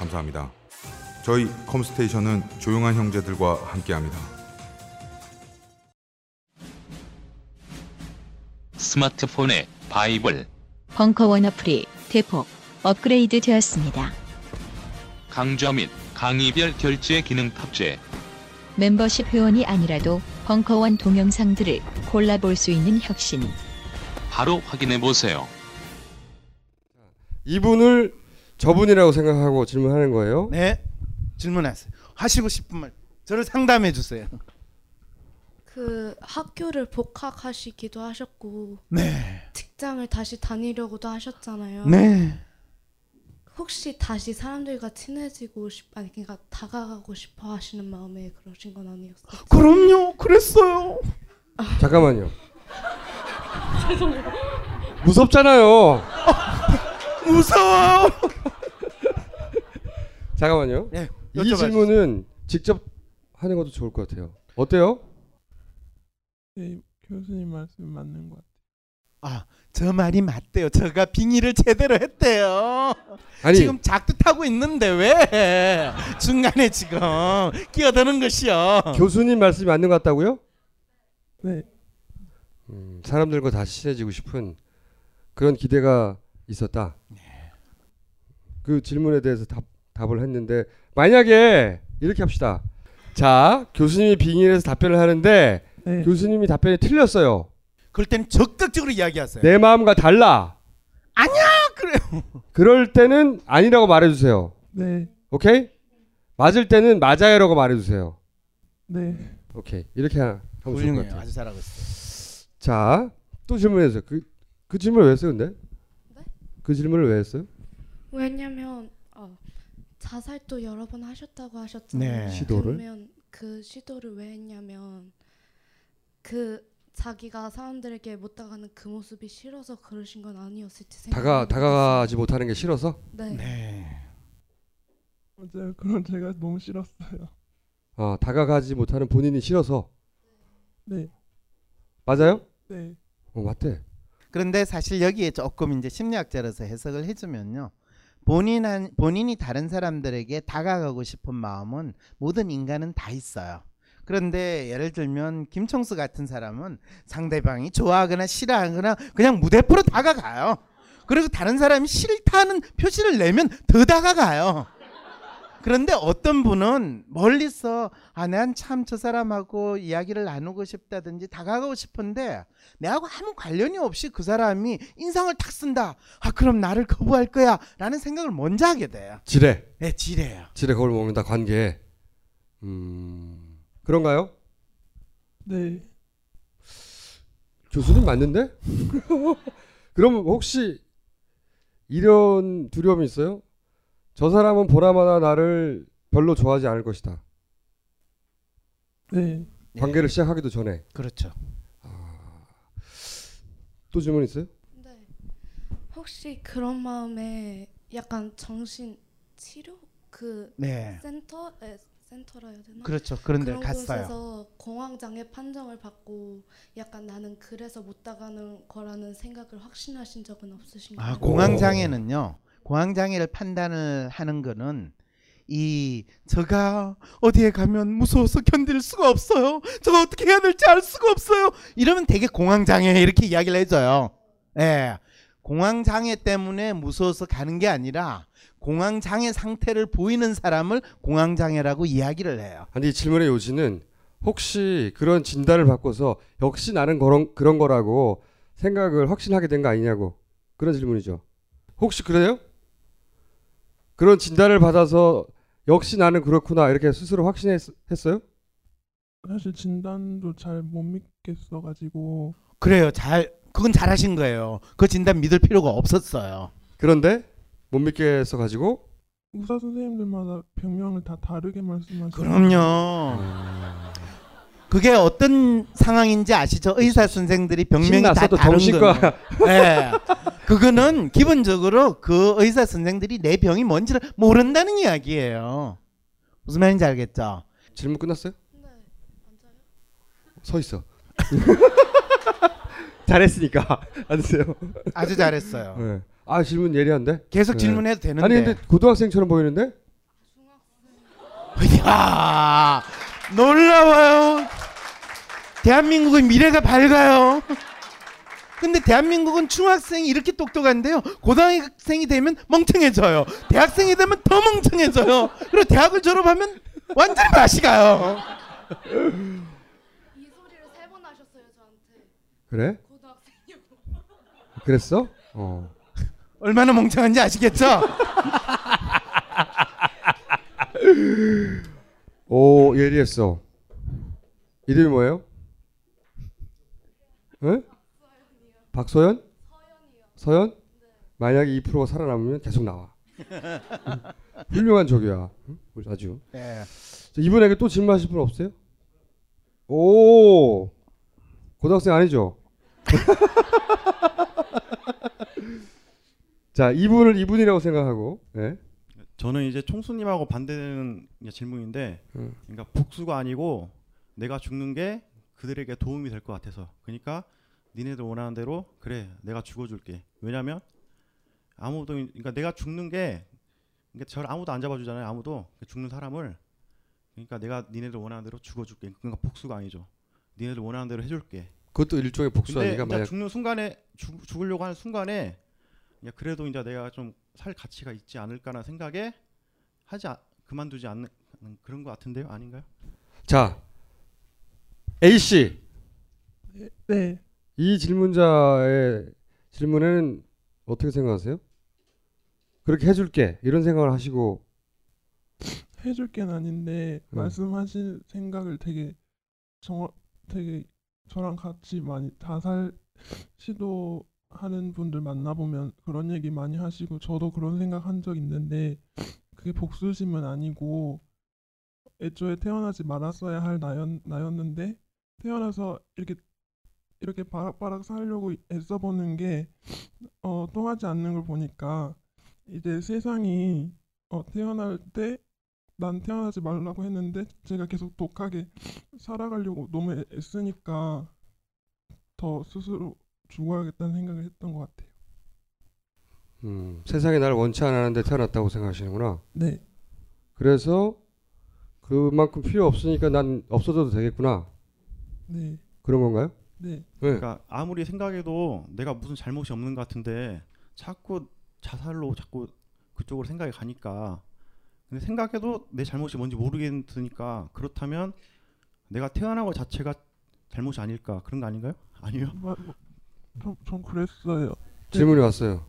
감사합니다. 저희 컴스테이션은 조용한 형제들과 함께합니다. 스마트폰에 바이블, 벙커원 어플이 대폭 업그레이드 되었습니다. 강좌 및 강의별 결제 기능 탑재. 멤버십 회원이 아니라도 벙커원 동영상들을 골라볼 수 있는 혁신. 바로 확인해 보세요. 이분을 저분이라고 생각하고 질문하는 거예요. 네. 질문하세요. 하시고 싶은 말. 저를 상담해 주세요. 그 학교를 복학하시기도 하셨고 네. 직장을 다시 다니려고도 하셨잖아요. 네. 혹시 다시 사람들과 친해지고 싶 아니 그러니까 다가가고 싶어 하시는 마음에 그러신 건 아니었어요? 그럼요. 그랬어요. 잠깐만요. 무섭잖아요. 무서워. 잠깐만요. 네. 이 여쭤봐 질문은 직접 하는 것도 좋을 것 같아요. 어때요? 네, 교수님 말씀 맞는 것 같아요. 아, 저 말이 맞대요. 제가 빙의를 제대로 했대요. 아니. 지금 작두 타고 있는데 왜 중간에 지금 끼어드는 것이요. 교수님 말씀이 맞는 것 같다고요? 네. 음, 사람들과 다시 친해지고 싶은 그런 기대가 있었다. 그 질문에 대해서 답, 답을 했는데 만약에 이렇게 합시다. 자, 교수님이 빙의해서 답변을 하는데 네. 교수님이 답변이 틀렸어요. 그럴 땐 적극적으로 이야기하세요. 내 마음과 달라. 아니야 그래요. 그럴 때는 아니라고 말해주세요. 네. 오케이? 맞을 때는 맞아요라고 말해주세요. 네. 오케이. 이렇게 하- 하면 좋을 것. 같아요. 아주 잘하고 있어요. 자, 또 질문해주세요. 그, 그 질문을 왜 했어요, 근데? 그 질문을 왜 했어요? 왜냐면 어, 자살도 여러 번 하셨다고 하셨잖아요. 네. 시도를? 그러면 그 시도를 왜 했냐면 그 자기가 사람들에게 못 다가가는 그 모습이 싫어서 그러신 건 아니었을지 생각. 다가 다가가지 못하는 게 싫어서? 네. 네. 맞아요. 그건 제가 너무 싫었어요. 어, 다가가지 못하는 본인이 싫어서. 네. 맞아요? 네. 어, 맞대. 그런데 사실 여기에 조금 이제 심리학자로서 해석을 해주면요. 본인 한 본인이 다른 사람들에게 다가가고 싶은 마음은 모든 인간은 다 있어요. 그런데 예를 들면 김청수 같은 사람은 상대방이 좋아하거나 싫어하거나 그냥 무대포로 다가가요. 그리고 다른 사람이 싫다는 표시를 내면 더 다가가요. 그런데 어떤 분은 멀리서 아, 난 참 저 사람하고 이야기를 나누고 싶다든지 다가가고 싶은데 내하고 아무 관련이 없이 그 사람이 인상을 탁 쓴다. 아, 그럼 나를 거부할 거야. 라는 생각을 먼저 하게 돼요. 지뢰. 네, 지뢰예요. 지뢰 거울 먹는다 관계. 음. 그런가요? 네. 교수님 맞는데? 그럼 혹시 이런 두려움이 있어요? 저 사람은 보나마나 나를 별로 좋아하지 않을 것이다. 네. 관계를 시작하기도 전에. 그렇죠. 또 질문 있어요? 네. 혹시 그런 마음에 약간 정신 치료 그 네. 센터 에, 센터라 해야 되나? 그렇죠. 그런 데 그런 갔어요. 곳에서 공황 장애 판정을 받고 약간 나는 그래서 못 다가는 거라는 생각을 확신하신 적은 없으신가요? 아, 공황 장애는요. 공황 장애를 판단을 하는 거는 이 저가 어디에 가면 무서워서 견딜 수가 없어요. 저가 어떻게 해야 될지 알 수가 없어요. 이러면 되게 공황 장애 이렇게 이야기를 해줘요. 예. 공황 장애 때문에 무서워서 가는 게 아니라 공황 장애 상태를 보이는 사람을 공황 장애라고 이야기를 해요. 아니 이 질문의 요지는 혹시 그런 진단을 받고서 역시 나는 그런 그런 거라고 생각을 확신하게 된 거 아니냐고 그런 질문이죠. 혹시 그래요? 그런 진단을 받아서 역시 나는 그렇구나 이렇게 스스로 확신했어요? 사실 진단도 잘 못 믿겠어 가지고 그래요. 잘 그건 잘하신 거예요. 그 진단 믿을 필요가 없었어요. 그런데 못 믿겠어 가지고 의사 선생님들마다 병명을 다 다르게 말씀하시는 그럼요. 그게 어떤 상황인지 아시죠? 의사 선생들이 병명이 다 다른 정신과. 거예요. 네. 그거는 기본적으로 그 의사 선생들이 내 병이 뭔지를 모른다는 이야기예요. 무슨 말인지 알겠죠? 질문 끝났어요? 서 있어. 잘했으니까 앉으세요. 아주 잘했어요. 네. 아 질문 예리한데? 계속 질문해도 되는데. 아니 근데 고등학생처럼 보이는데? 이야 놀라워요. 대한민국의 미래가 밝아요. 근데 대한민국은 중학생이 이렇게 똑똑한데요. 고등학생이 되면 멍청해져요. 대학생이 되면 더 멍청해져요. 그리고 대학을 졸업하면 완전히 맛이 가요. 그래? 그랬어? 어. 얼마나 멍청한지 아시겠죠? 오 예리했어. 이름이 뭐예요? 응? 박소연? 서연? 만약에 2%가 살아남으면 계속 나와. 응? 훌륭한 적이야. 응? 아주. 네. 자, 이분에게 또 질문하실 분 없어요? 오 고등학생 아니죠? 자 이분을 이분이라고 생각하고 네. 저는 이제 총수님하고 반대되는 질문인데, 음. 그러니까 복수가 아니고 내가 죽는 게 그들에게 도움이 될 것 같아서. 그러니까 니네들 원하는 대로 그래 내가 죽어줄게. 왜냐면 아무도 그러니까 내가 죽는 게 그러니까 저를 아무도 안 잡아주잖아요. 아무도 죽는 사람을 그러니까 내가 니네들 원하는 대로 죽어줄게. 그러니까 복수가 아니죠. 니네들 원하는 대로 해줄게. 그것도 일종의 복수 아니가 만약 죽는 순간에 죽, 죽으려고 하는 순간에 야, 그래도 이제 내가 좀 살 가치가 있지 않을까라는 생각에 하지 아, 그만두지 않는 그런 것 같은데요, 아닌가요? 자 A 씨. 네. 이 질문자의 질문에는 어떻게 생각하세요? 그렇게 해줄게 이런 생각을 하시고 해줄 게 아닌데 음. 말씀하신 생각을 되게 정확 되게 저랑 같이 많이 자살 시도 하는 분들 만나보면 그런 얘기 많이 하시고 저도 그런 생각 한 적 있는데 그게 복수심은 아니고 애초에 태어나지 말았어야 할 나였, 나였는데 태어나서 이렇게 이렇게 바락바락 살려고 애써보는 게 어, 통하지 않는 걸 보니까 이제 세상이 어, 태어날 때 난 태어나지 말라고 했는데 제가 계속 독하게 살아가려고 너무 애- 애쓰니까 더 스스로 죽어야겠다는 생각을 했던 것 같아요. 음, 세상에 날 원치 않았는데 태어났다고 생각하시는구나. 네. 그래서 그만큼 필요 없으니까 난 없어져도 되겠구나. 네. 그런 건가요? 네. 그러니까 아무리 생각해도 내가 무슨 잘못이 없는 것 같은데 자꾸 자살로 자꾸 그쪽으로 생각이 가니까 근데 생각해도 내 잘못이 뭔지 모르겠으니까 그렇다면 내가 태어난 것 자체가 잘못이 아닐까 그런 거 아닌가요? 아니요. 좀, 좀 그랬어요. 질문이 왔어요.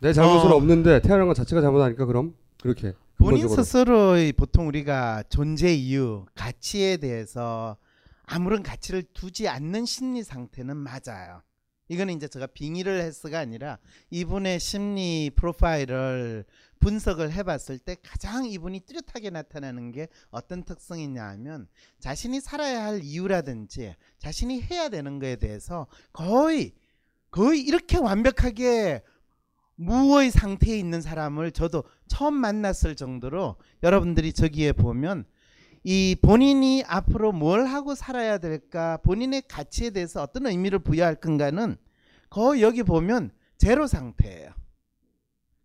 내 잘못은 어. 없는데 태어난 것 자체가 잘못 아닐까 그럼 그렇게 본인 근본적으로. 스스로의 보통 우리가 존재 이유, 가치에 대해서 아무런 가치를 두지 않는 심리 상태는 맞아요. 이거는 이제 제가 빙의를 했어가 아니라 이분의 심리 프로파일을 분석을 해봤을 때 가장 이분이 뚜렷하게 나타나는 게 어떤 특성이냐 하면 자신이 살아야 할 이유라든지 자신이 해야 되는 거에 대해서 거의 거의 이렇게 완벽하게 무의 상태에 있는 사람을 저도 처음 만났을 정도로 여러분들이 저기에 보면 이 본인이 앞으로 뭘 하고 살아야 될까 본인의 가치에 대해서 어떤 의미를 부여할 건가는 거의 여기 보면 제로 상태예요.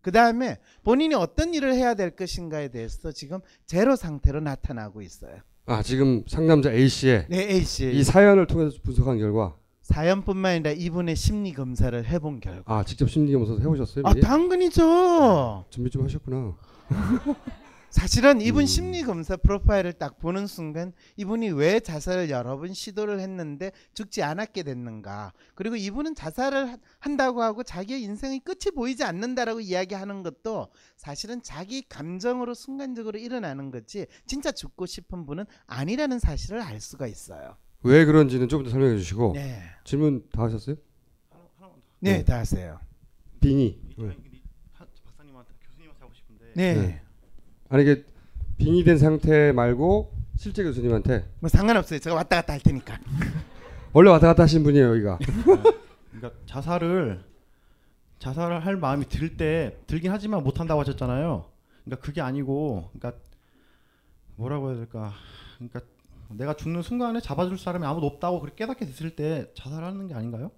그 다음에 본인이 어떤 일을 해야 될 것인가에 대해서 지금 제로 상태로 나타나고 있어요. 아 지금 상남자 A 씨의 네, A 씨. 이 사연을 통해서 분석한 결과 사연뿐만 아니라 이분의 심리 검사를 해본 결과. 아 직접 심리 검사도 해보셨어요? 아 미리? 당근이죠. 준비 좀 하셨구나. 사실은 이분 음. 심리 검사 프로파일을 딱 보는 순간 이분이 왜 자살을 여러 번 시도를 했는데 죽지 않았게 됐는가. 그리고 이분은 자살을 하- 한다고 하고 자기의 인생의 끝이 보이지 않는다라고 이야기하는 것도 사실은 자기 감정으로 순간적으로 일어나는 거지 진짜 죽고 싶은 분은 아니라는 사실을 알 수가 있어요. 왜 그런지는 좀더 설명해 주시고 네. 질문 다 하셨어요? 네, 네. 다 하세요. 빙의. 왜? 박사님한테 교수님한테 하고 싶은데 네. 아니 이게 빙의된 상태 말고 실제 교수님한테 뭐 상관없어요. 제가 왔다 갔다 할 테니까. 원래 왔다 갔다 하신 분이에요 여기가. 그러니까 자살을 자살을 할 마음이 들 때 들긴 하지만 못 한다고 하셨잖아요. 그러니까 그게 아니고 그러니까 뭐라고 해야 될까? 그러니까 내가 죽는 순간에 잡아줄 사람이 아무도 없다고 그렇게 깨닫게 됐을 때 자살하는 게 아닌가요?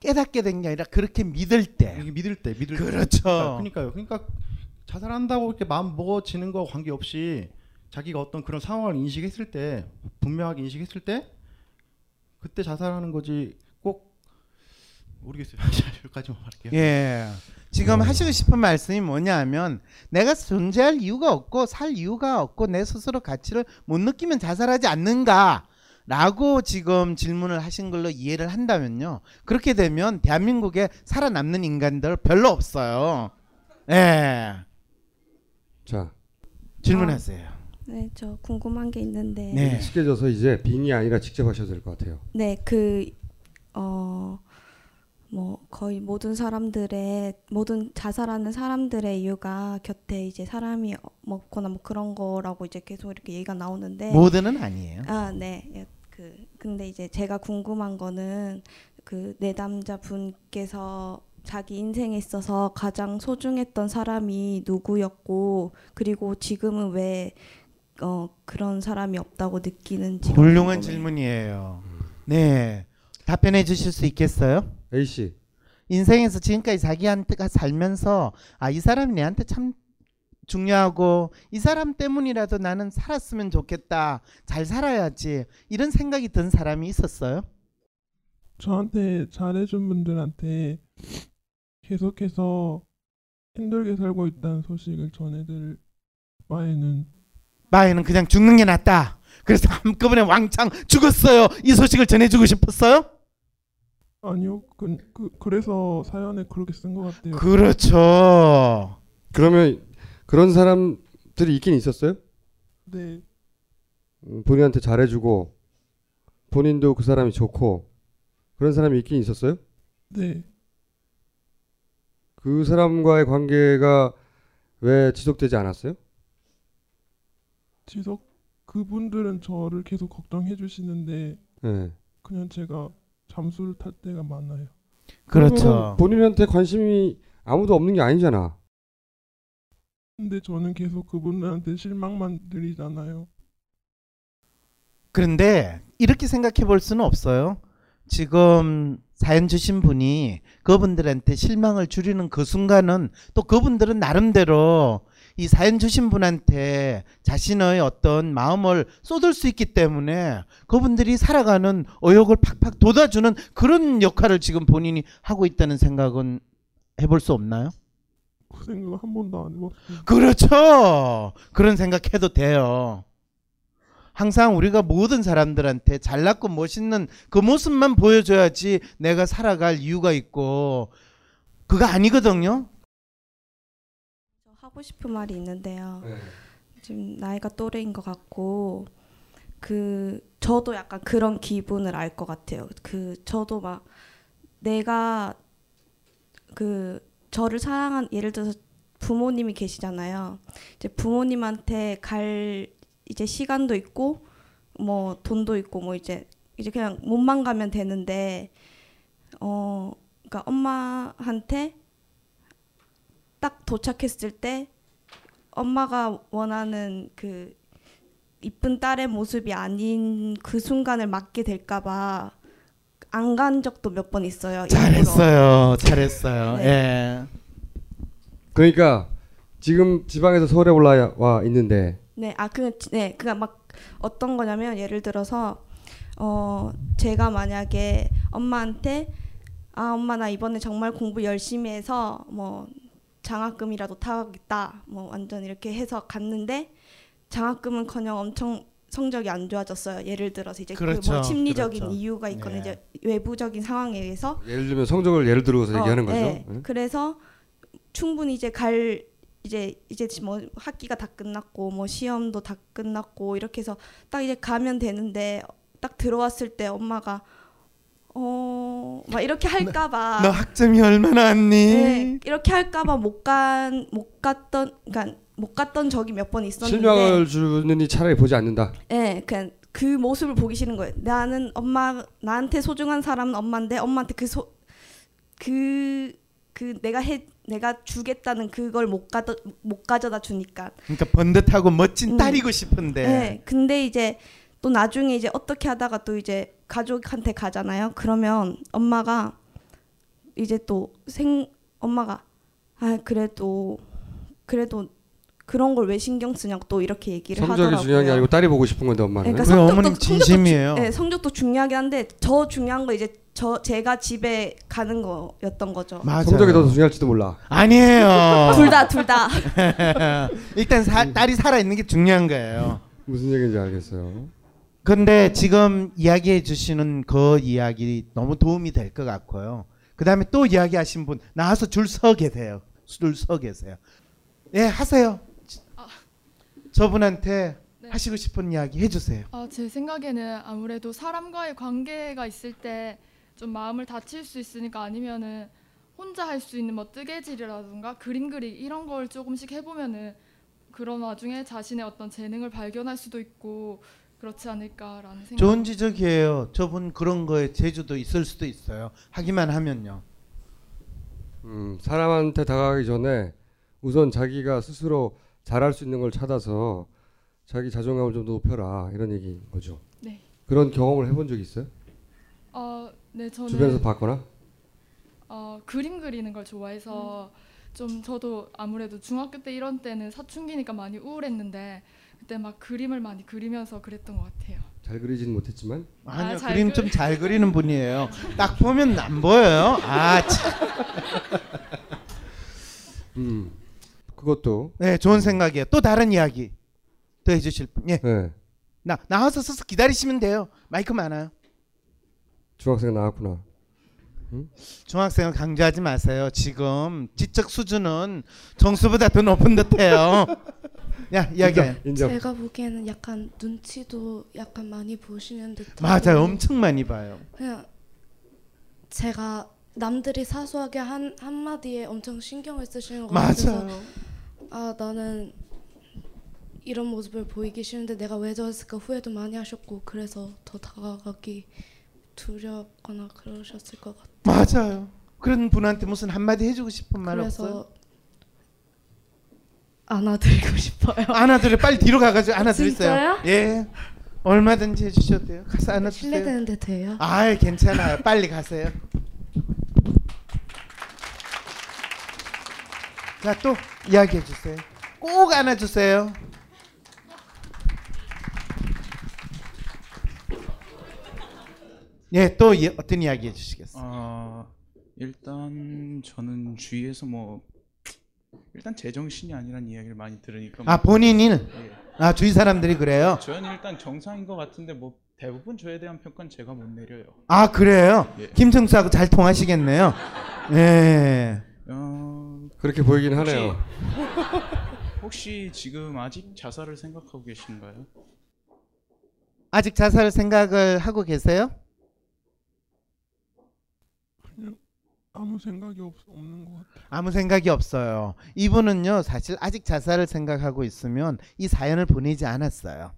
깨닫게 된 게 아니라 그렇게 믿을 때. 믿을 때 믿을 때. 그렇죠. 그러니까, 그러니까요. 그러니까 자살한다고 이렇게 마음 먹어지는 거 관계없이 자기가 어떤 그런 상황을 인식했을 때 분명하게 인식했을 때 그때 자살하는 거지 꼭 모르겠어요. 여기까지만 말할게요. 예. 지금 하시고 싶은 말씀이 뭐냐하면 내가 존재할 이유가 없고 살 이유가 없고 내 스스로 가치를 못 느끼면 자살하지 않는가? 라고 지금 질문을 하신 걸로 이해를 한다면요. 그렇게 되면 대한민국에 살아남는 인간들 별로 없어요. 예. 자 질문하세요. 네, 저 궁금한 게 있는데. 네. 익숙해져서 이제 빙의 아니라 직접 하셔도 될 것 같아요. 네, 그, 어, 뭐, 거의 모든 사람들의, 모든 자살하는 사람들의 이유가 곁에 이제 사람이 먹거나 뭐 그런 거라고 이제 계속 이렇게 얘기가 나오는데. 모든은 아니에요. 아, 네. 예, 그, 근데 이제 제가 궁금한 거는 그 내담자 분께서 자기 인생에 있어서 가장 소중했던 사람이 누구였고, 그리고 지금은 왜, 어, 그런 사람이 없다고 느끼는지. 훌륭한 질문이에요. 네. 답변해 주실 수 있겠어요? A 씨. 인생에서 지금까지 자기한테가 살면서 아 이 사람이 내한테 참 중요하고 이 사람 때문이라도 나는 살았으면 좋겠다. 잘 살아야지. 이런 생각이 든 사람이 있었어요? 저한테 잘해준 분들한테 계속해서 힘들게 살고 있다는 소식을 전해드릴 바에는 마에는 그냥 죽는 게 낫다. 그래서 한꺼번에 왕창 죽었어요. 이 소식을 전해주고 싶었어요? 아니요 그, 그 그래서 사연에 그렇게 쓴 것 같아요. 그렇죠. 그러면 그런 사람들이 있긴 있었어요? 네 음, 본인한테 잘해주고 본인도 그 사람이 좋고 그런 사람이 있긴 있었어요? 네. 그 사람과의 관계가 왜 지속되지 않았어요? 지속 그분들은 저를 계속 걱정해 주시는데 네. 그냥 제가 잠수를 탈 때가 많아요. 그렇죠. 본인한테 관심이 아무도 없는 게 아니잖아. 근데 저는 계속 그분들한테 실망만 드리잖아요. 그런데 이렇게 생각해 볼 수는 없어요. 지금 사연 주신 분이 그분들한테 실망을 줄이는 그 순간은 또 그분들은 나름대로 이 사연 주신 분한테 자신의 어떤 마음을 쏟을 수 있기 때문에 그분들이 살아가는 의욕을 팍팍 돋아주는 그런 역할을 지금 본인이 하고 있다는 생각은 해볼 수 없나요? 그 생각 한 번도 안 해봤어요. 그렇죠. 그런 생각해도 돼요. 항상 우리가 모든 사람들한테 잘났고 멋있는 그 모습만 보여줘야지 내가 살아갈 이유가 있고 그거 아니거든요. 저 하고 싶은 말이 있는데요. 네. 지금 나이가 또래인 것 같고 그 저도 약간 그런 기분을 알 것 같아요. 그 저도 막 내가 그 저를 사랑한 예를 들어서 부모님이 계시잖아요. 이제 부모님한테 갈 이제 시간도 있고 뭐 돈도 있고 뭐 이제 이제 그냥 몸만 가면 되는데 어 그러니까 엄마한테 딱 도착했을 때 엄마가 원하는 그 이쁜 딸의 모습이 아닌 그 순간을 맞게 될까봐 안 간 적도 몇 번 있어요. 잘했어요. 잘했어요. 네. 예. 그러니까 지금 지방에서 서울에 올라와 있는데 네, 아, 그, 네, 그니까 막 어떤 거냐면 예를 들어서 어 제가 만약에 엄마한테 아 엄마 나 이번에 정말 공부 열심히 해서 뭐 장학금이라도 타겠다 뭐 완전 이렇게 해서 갔는데 장학금은커녕 엄청 성적이 안 좋아졌어요. 예를 들어서 이제 그 그렇죠. 뭐 심리적인 그렇죠. 이유가 있거나 네. 이제 외부적인 상황에 의해서 예를 들면 성적을 예를 들어서 어, 얘기하는 거죠. 네. 예? 그래서 충분히 이제 갈 이제 이제 뭐 학기가 다 끝났고 뭐 시험도 다 끝났고 이렇게 해서 딱 이제 가면 되는데 딱 들어왔을 때 엄마가 어 막 이렇게 할까봐 너 학점이 얼마나 왔니? 네, 이렇게 할까봐 못 간 못 갔던 그러니까 못 갔던 적이 몇 번 있었는데 실명을 주느니 차라리 보지 않는다. 예, 그냥 그 모습을 보기 싫은 거예요. 나는 엄마 나한테 소중한 사람은 엄마인데 엄마한테 그 소 그 그 내가 해 내가 주겠다는 그걸 못 가져 못 가져다 주니까. 그러니까 번듯하고 멋진 음. 딸이고 싶은데 네. 근데 이제 또 나중에 이제 어떻게 하다가 또 이제 가족한테 가잖아요. 그러면 엄마가 이제 또 생 엄마가 아 그래도 그래도 그런 걸 왜 신경 쓰냐고 또 이렇게 얘기를 성적이 하더라고요. 중요한 게 아니고 딸이 보고 싶은 건데 엄마는. 그러니까 그 성적도, 어머님 성적도 진심이에요. 주, 네, 성적도 중요하긴 한데 더 중요한 거 이제 저 제가 집에 가는 거였던 거죠. 맞아요. 성적이 더 중요할지도 몰라. 아니에요. 둘 다, 둘 다. 일단 사, 딸이 살아 있는 게 중요한 거예요. 무슨 얘기인지 알겠어요. 근데 지금 이야기해 주시는 그 이야기 너무 도움이 될 것 같고요. 그 다음에 또 이야기하신 분 나와서 줄 서 계세요. 줄 서 계세요. 예, 하세요. 저분한테 하시고 싶은 이야기 해주세요. 아, 제 생각에는 아무래도 사람과의 관계가 있을 때 좀 마음을 다칠 수 있으니까 아니면은 혼자 할 수 있는 뭐 뜨개질이라든가 그림 그리기 이런 걸 조금씩 해보면은 그런 와중에 자신의 어떤 재능을 발견할 수도 있고 그렇지 않을까라는 생각. 좋은 지적이에요. 저분 그런 거에 재주도 있을 수도 있어요. 하기만 하면요. 음, 사람한테 다가가기 전에 우선 자기가 스스로 잘할 수 있는 걸 찾아서 자기 자존감을 좀 높여라 이런 얘기인 거죠. 네. 그런 경험을 해본 적 있어요? 어, 네 저는 주변에서 봤거나? 어, 그림 그리는 걸 좋아해서 좀 저도 아무래도 중학교 때 이런 때는 사춘기니까 많이 우울했는데 그때 막 그림을 많이 그리면서 그랬던 것 같아요. 잘 그리지는 못했지만 아니요, 아, 잘 그림 그리- 좀잘 그리는 분이에요. 딱 보면 안 보여요. 아, 참. 음, 그것도 네, 좋은 생각이에요. 또 다른 이야기 또 해주실 분. 예. 네, 나 나와서 서서 기다리시면 돼요. 마이크 많아요. 중학생 나왔구나. 중학생을 강조하지 마세요. 지금 지적 수준은 정수보다 더 높은 듯해요. 야 이야기해. 제가 보기에는 약간 눈치도 약간 많이 보시는 듯. 맞아요. 엄청 많이 봐요. 그냥 제가 남들이 사소하게 한 한마디에 엄청 신경을 쓰시는 것. 같아서 아 나는 이런 모습을 보이기 싫은데 내가 왜 저랬을까 후회도 많이 하셨고 그래서 더 다가가기 두렵거나 그러셨을 것 같아요. 맞아요. 그런 분한테 무슨 한마디 해주고 싶은 말 없어요? 안아드리고 싶어요. 안아드려 빨리 뒤로 가가지고 안아드리세요. 진짜요? 예. 얼마든지 해주셔도 돼요. 가서 안아주세요. 실례되는데 돼요? 아 괜찮아요. 빨리 가세요. 자 또 이야기해 주세요. 꼭 안아주세요. 예, 또 예, 어떤 이야기 해주시겠어요? 아 일단 저는 주위에서 뭐 일단 제정신이 아니란 이야기를 많이 들으니까 아 뭐- 본인이 예. 아 주위 사람들이 그래요. 저는 일단 정상인 것 같은데 뭐 대부분 저에 대한 평가는 제가 못 내려요. 아 그래요? 예. 김정수하고 잘 통하시겠네요. 예. 어, 그렇게 보이긴 혹시- 하네요. 혹시 지금 아직 자살을 생각하고 계신가요? 아직 자살 생각을 하고 계세요? 아무 생각이 없, 없는 것 같아요. 아무 생각이 없어요. 이분은요 사실 아직 자살을 생각하고 있으면 이 사연을 보내지 않았어요.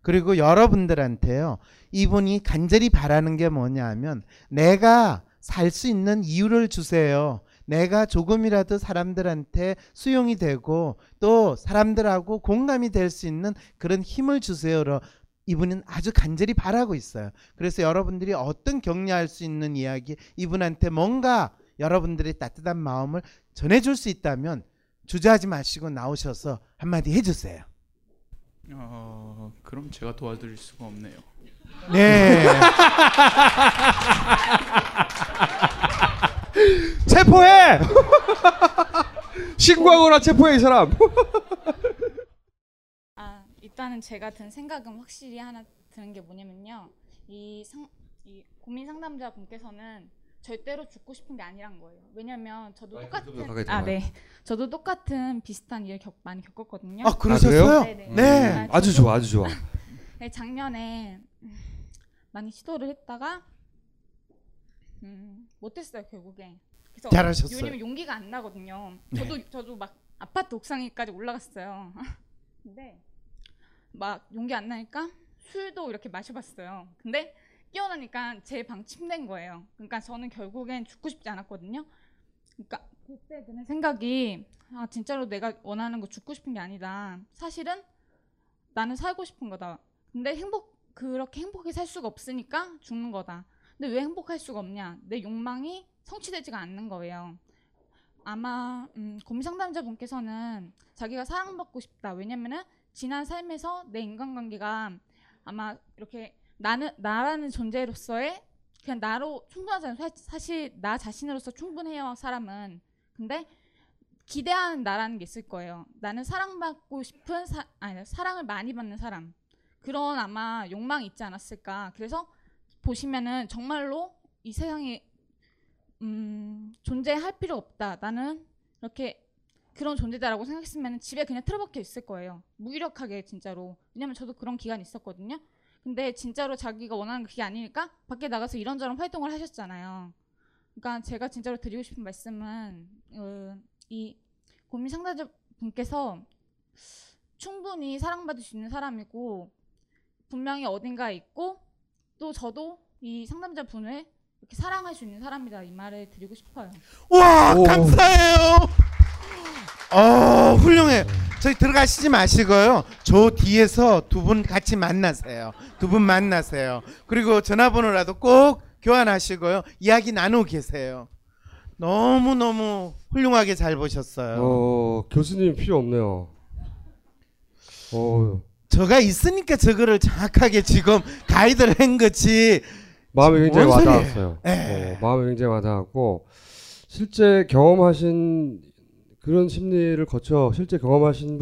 그리고 여러분들한테요 이분이 간절히 바라는 게 뭐냐 하면 내가 살 수 있는 이유를 주세요. 내가 조금이라도 사람들한테 수용이 되고 또 사람들하고 공감이 될 수 있는 그런 힘을 주세요로 이분은 아주 간절히 바라고 있어요. 그래서 여러분들이 어떤 격려할 수 있는 이야기, 이분한테 뭔가 여러분들의 따뜻한 마음을 전해줄 수 있다면 주저하지 마시고 나오셔서 한마디 해주세요. 어, 그럼 제가 도와드릴 수가 없네요. 네. 체포해. 신고하거나 체포해 이 사람. 아 일단은 제가 든 생각은 확실히 하나 드는 게 뭐냐면요 이, 상, 이 고민 상담자 분께서는 절대로 죽고 싶은 게 아니란 거예요 왜냐면 저도 똑같은 아. 네 저도 똑같은 비슷한 일을 겪, 많이 겪었거든요 아, 그러셨어요? 네네. 네. 아, 아주 좋아, 아주 좋아. 네, 작년에 음, 많이 시도를 했다가 음, 못했어요 결국에. 그래서 잘하셨어요. 왜냐면 용기가 안 나거든요. 네. 저도 저도 막 아파트 옥상에까지 올라갔어요. 근데 막 용기 안 나니까 술도 이렇게 마셔봤어요. 근데 깨어나니까 제 방 침대인 거예요. 그러니까 저는 결국엔 죽고 싶지 않았거든요. 그러니까 그때 드는 생각이 아 진짜로 내가 원하는 거 죽고 싶은 게 아니다. 사실은 나는 살고 싶은 거다. 근데 행복 그렇게 행복하게 살 수가 없으니까 죽는 거다. 근데 왜 행복할 수가 없냐? 내 욕망이 성취되지가 않는 거예요. 아마 음, 고민 상담자분께서는 자기가 사랑받고 싶다. 왜냐면은 지난 삶에서 내 인간관계가 아마 이렇게 나는 나라는 존재로서의 그냥 나로 충분하잖아요. 사- 사실 나 자신으로서 충분해요. 사람은. 근데 기대하는 나라는 게 있을 거예요. 나는 사랑받고 싶은 사, 아니 사랑을 많이 받는 사람. 그런 아마 욕망이 있지 않았을까. 그래서 보시면은 정말로 이 세상에 음, 존재할 필요 없다. 나는 이렇게 그런 존재다라고 생각했으면 집에 그냥 틀어박혀 있을 거예요. 무기력하게 진짜로. 왜냐면 저도 그런 기간이 있었거든요. 근데 진짜로 자기가 원하는 그게 아니니까 밖에 나가서 이런저런 활동을 하셨잖아요. 그러니까 제가 진짜로 드리고 싶은 말씀은 어, 이 고민 상담자 분께서 충분히 사랑받을 수 있는 사람이고 분명히 어딘가에 있고 또 저도 이 상담자 분을 이렇게 사랑할 수 있는 사람이다 이 말을 드리고 싶어요. 와 감사해요. 어 훌륭해. 저희 들어가시지 마시고요. 저 뒤에서 두 분 같이 만나세요. 두 분 만나세요. 그리고 전화번호라도 꼭 교환하시고요. 이야기 나누고 계세요. 너무 너무 훌륭하게 잘 보셨어요. 어 교수님 필요 없네요. 어 저가 있으니까 저거를 정확하게 지금 가이드를 한 거지. 마음에 굉장히 뭔 소리예요? 와닿았어요. 예. 어, 마음에 굉장히 와닿았고 실제 경험하신 그런 심리를 거쳐 실제 경험하신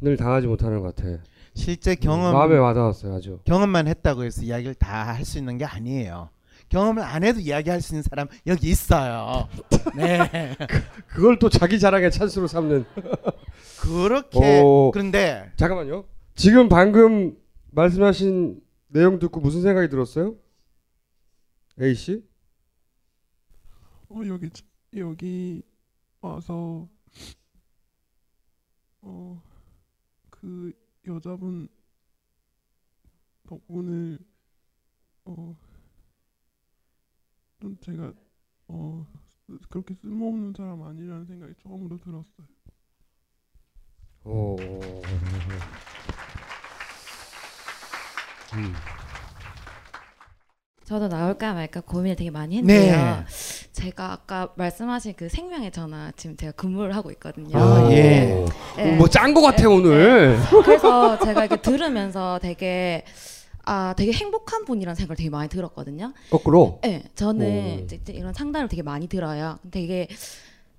분을 당하지 못하는 것 같아. 실제 경험 마음에 와닿았어요, 아주. 경험만 했다고 해서 이야기를 다 할 수 있는 게 아니에요. 경험을 안 해도 이야기할 수 있는 사람 여기 있어요. 네. 그 걸 또 자기 자랑의 찬스로 삼는. 그렇게 어, 그런데 잠깐만요. 지금 방금 말씀하신 내용 듣고 무슨 생각이 들었어요? A 씨? 어 여기 지- 여기 와서 어 그 여자분 덕분에 어 좀 제가 어 그렇게 쓸모없는 사람 아니라는 생각이 처음으로 들었어요. 오. 음. 저도 나올까 말까 고민을 되게 많이 했는데요. 네. 제가 아까 말씀하신 그 생명의 전화 지금 제가 근무를 하고 있거든요. 아, 예. 뭐짠것 같아, 오늘. 그래서 제가 이렇게 들으면서 되게 아 되게 행복한 분이라는 생각을 되게 많이 들었거든요. 거꾸로? 네, 저는 오. 이제, 이제 이런 상담을 되게 많이 들어요. 되게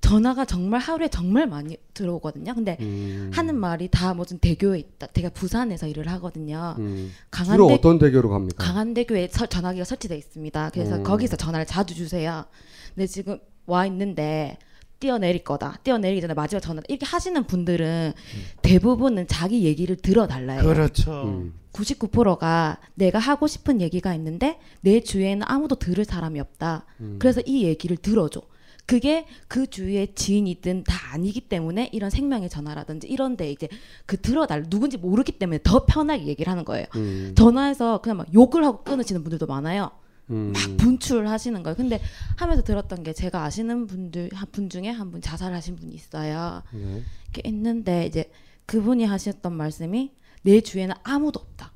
전화가 정말 하루에 정말 많이 들어오거든요. 근데 음. 하는 말이 다 무슨 대교에 있다. 제가 부산에서 일을 하거든요. 음. 강한대 주로 어떤 대교로 갑니까? 강한대교에 서- 전화기가 설치돼 있습니다. 그래서 음. 거기서 전화를 자주 주세요. 근데 지금 와 있는데 뛰어내릴 거다. 뛰어내리기 전에 마지막 전화 이렇게 하시는 분들은 대부분은 자기 얘기를 들어달라요. 그렇죠. 음. 99%가 내가 하고 싶은 얘기가 있는데 내 주위에는 아무도 들을 사람이 없다. 음. 그래서 이 얘기를 들어줘. 그게 그 주위의 지인이든 다 아니기 때문에 이런 생명의 전화라든지 이런데 이제 그 들어달 누군지 모르기 때문에 더 편하게 얘기를 하는 거예요. 음. 전화해서 그냥 막 욕을 하고 끊으시는 분들도 많아요. 음. 막 분출하시는 거예요. 근데 하면서 들었던 게 제가 아시는 분들 한 분 중에 한 분 자살하신 분이 있어요. 네. 이렇게 있는데 이제 그분이 하셨던 말씀이 내 주위에는 아무도 없다.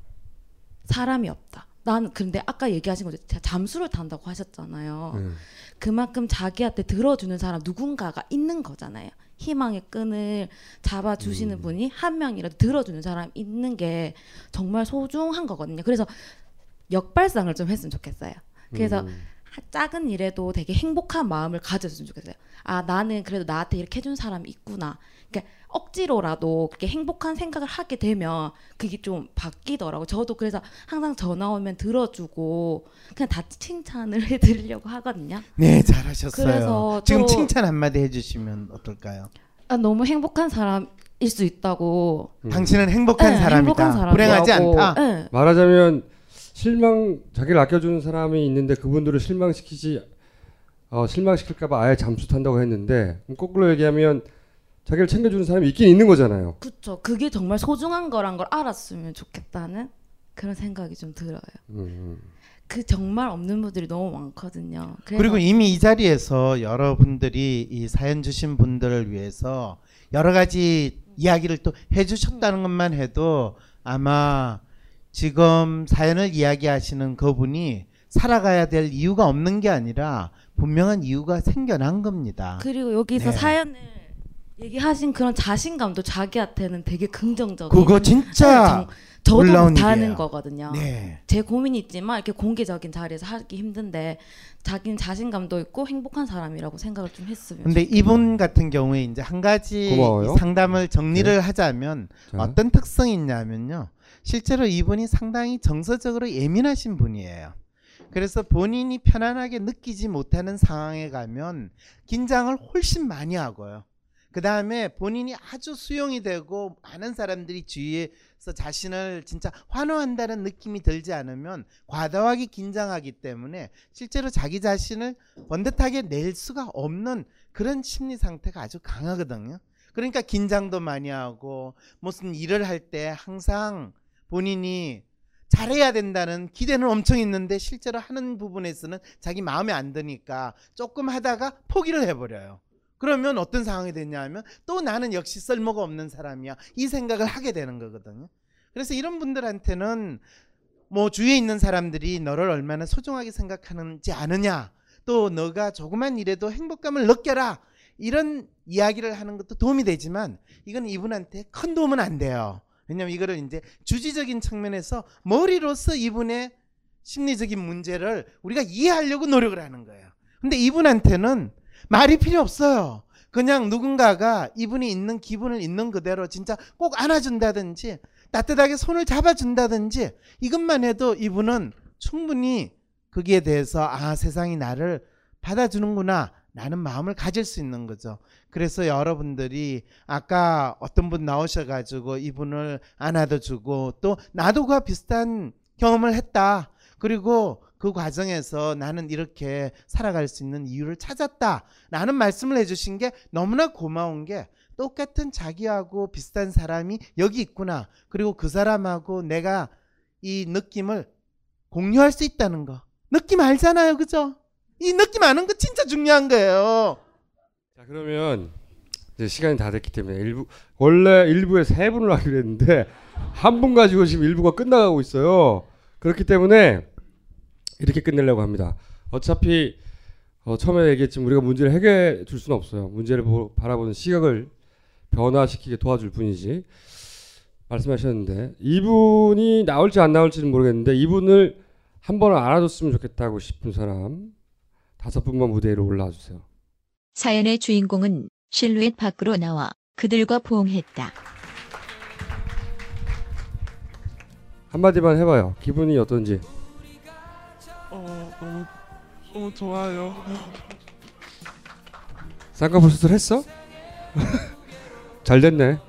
사람이 없다. 난 근데 아까 얘기하신 거죠. 잠수를 탄다고 하셨잖아요. 네. 그만큼 자기한테 들어주는 사람 누군가가 있는 거잖아요. 희망의 끈을 잡아주시는 분이 한 명이라도 들어주는 사람 있는 게 정말 소중한 거거든요. 그래서 역발상을 좀 했으면 좋겠어요. 그래서 음. 하- 작은 일에도 되게 행복한 마음을 가졌으면 좋겠어요. 아 나는 그래도 나한테 이렇게 해준 사람이 있구나. 억지로라도 그렇게 행복한 생각을 하게 되면 그게 좀 바뀌더라고. 저도 그래서 항상 전화 오면 들어주고 그냥 다 칭찬을 해드리려고 하거든요. 네, 잘하셨어요. 그래서 지금 저- 칭찬 한마디 해주시면 어떨까요? 아, 너무 행복한 사람 일 수 있다고. 당신은 행복한 네, 사람이다. 행복한. 불행하지 않다. 네. 말하자면 실망 자기를 아껴주는 사람이 있는데 그분들을 실망시키지 어, 실망시킬까봐 아예 잠수 탄다고 했는데 거꾸로 얘기하면 자기를 챙겨주는 사람이 있긴 있는 거잖아요. 그쵸. 그게 정말 소중한 거란 걸 알았으면 좋겠다는 그런 생각이 좀 들어요. 음. 그 정말 없는 분들이 너무 많거든요. 그래서 그리고 이미 이 자리에서 여러분들이 이 사연 주신 분들을 위해서 여러 가지 이야기를 또 해주셨다는 것만 해도 아마 지금 사연을 이야기하시는 그분이 살아가야 될 이유가 없는 게 아니라 분명한 이유가 생겨난 겁니다. 그리고 여기서 네. 사연을 얘기하신 그런 자신감도 자기한테는 되게 긍정적인. 그거 진짜 네, 정- 저도 일이에요. 거거든요. 네. 제 고민이 있지만 이렇게 공개적인 자리에서 하기 힘든데 자기는 자신감도 있고 행복한 사람이라고 생각을 좀 했으면. 근데. 이분 같은 경우에 이제 한 가지 고마워요. 이 상담을 정리를 네. 하자면 자. 어떤 특성이 있냐면요. 실제로 이분이 상당히 정서적으로 예민하신 분이에요. 그래서 본인이 편안하게 느끼지 못하는 상황에 가면 긴장을 훨씬 많이 하고요. 그 다음에 본인이 아주 수용이 되고 많은 사람들이 주위에서 자신을 진짜 환호한다는 느낌이 들지 않으면 과도하게 긴장하기 때문에 실제로 자기 자신을 번듯하게 낼 수가 없는 그런 심리 상태가 아주 강하거든요. 그러니까 긴장도 많이 하고 무슨 일을 할 때 항상 본인이 잘해야 된다는 기대는 엄청 있는데 실제로 하는 부분에서는 자기 마음에 안 드니까 조금 하다가 포기를 해버려요. 그러면 어떤 상황이 되냐면 또 나는 역시 쓸모가 없는 사람이야. 이 생각을 하게 되는 거거든요. 그래서 이런 분들한테는 뭐 주위에 있는 사람들이 너를 얼마나 소중하게 생각하는지 아느냐. 또 너가 조그만 일에도 행복감을 느껴라. 이런 이야기를 하는 것도 도움이 되지만 이건 이분한테 큰 도움은 안 돼요. 왜냐면 이거를 이제 주지적인 측면에서 머리로서 이분의 심리적인 문제를 우리가 이해하려고 노력을 하는 거예요. 근데 이분한테는 말이 필요 없어요. 그냥 누군가가 이분이 있는 기분을 있는 그대로 진짜 꼭 안아준다든지 따뜻하게 손을 잡아준다든지 이것만 해도 이분은 충분히 거기에 대해서 아 세상이 나를 받아주는구나 라는 마음을 가질 수 있는 거죠. 그래서 여러분들이 아까 어떤 분 나오셔가지고 이분을 안아도 또 나도 그와 비슷한 경험을 했다. 그리고 그 과정에서 나는 이렇게 살아갈 수 있는 이유를 찾았다. 라는 말씀을 해주신 게 너무나 고마운 게 똑같은 자기하고 비슷한 사람이 여기 있구나. 그리고 그 사람하고 내가 이 느낌을 공유할 수 있다는 거. 느낌 알잖아요. 그죠? 이 느낌 아는 거 진짜 중요한 거예요. 자 그러면 이제 시간이 다 됐기 때문에 일부 원래 일부에 세 분을 하기로 했는데 한 분 가지고 지금 일부가 끝나가고 있어요. 그렇기 때문에 이렇게 끝내려고 합니다. 어차피 어, 처음에 얘기했지만 우리가 문제를 해결해 줄 수는 없어요. 문제를 보, 바라보는 시각을 변화시키게 도와줄 뿐이지. 말씀하셨는데 이분이 나올지 안 나올지는 모르겠는데 이분을 한 번은 알아줬으면 좋겠다고 싶은 사람 다섯 분만 무대 위로 올라와 주세요. 사연의 주인공은 실루엣 밖으로 나와 그들과 포옹했다. 한마디만 해봐요. 기분이 어떤지. 어 너무 너무 좋아요. 쌍꺼풀 수술 했어? 잘 됐네.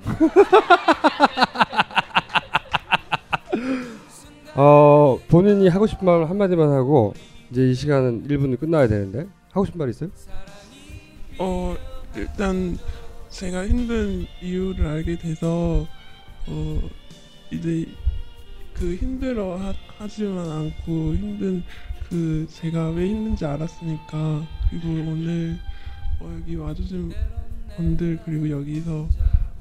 어 본인이 하고 싶은 말 한마디만 하고 이제 이 시간은 1분이 끝나야 되는데 하고 싶은 말 있어요? 어 일단 제가 힘든 이유를 알게 돼서 어 이제 그 힘들어 하, 하지만 않고 힘든 그 제가 왜 힘든지 알았으니까 그리고 오늘 어, 여기 와주신 분들 그리고 여기서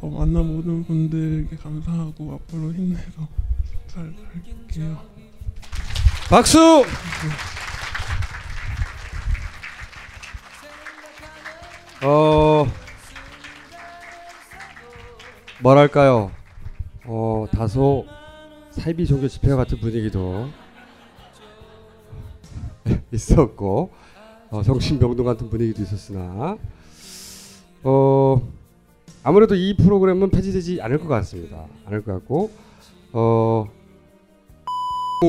어, 만난 모든 분들께 감사하고 앞으로 힘내서 잘 할게요. 박수! 어 뭐랄까요? 어 다소 사이비 종교 집회 같은 분위기도 있었고 어, 정신병동 같은 분위기도 있었으나 어 아무래도 이 프로그램은 폐지되지 않을 것 같습니다. 않을 것 같고 어오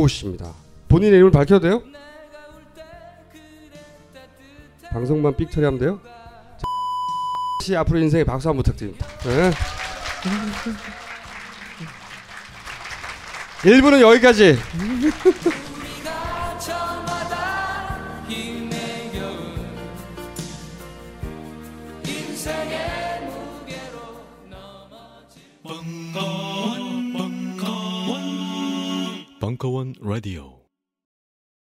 씨입니다. 본인의 이름을 밝혀도 돼요? 방송만 삑 처리하면 돼요? 자, 씨 앞으로 인생에 박수 한번 부탁드립니다. 네. 1부는 여기까지. 벙커원 벙커원 벙커원 라디오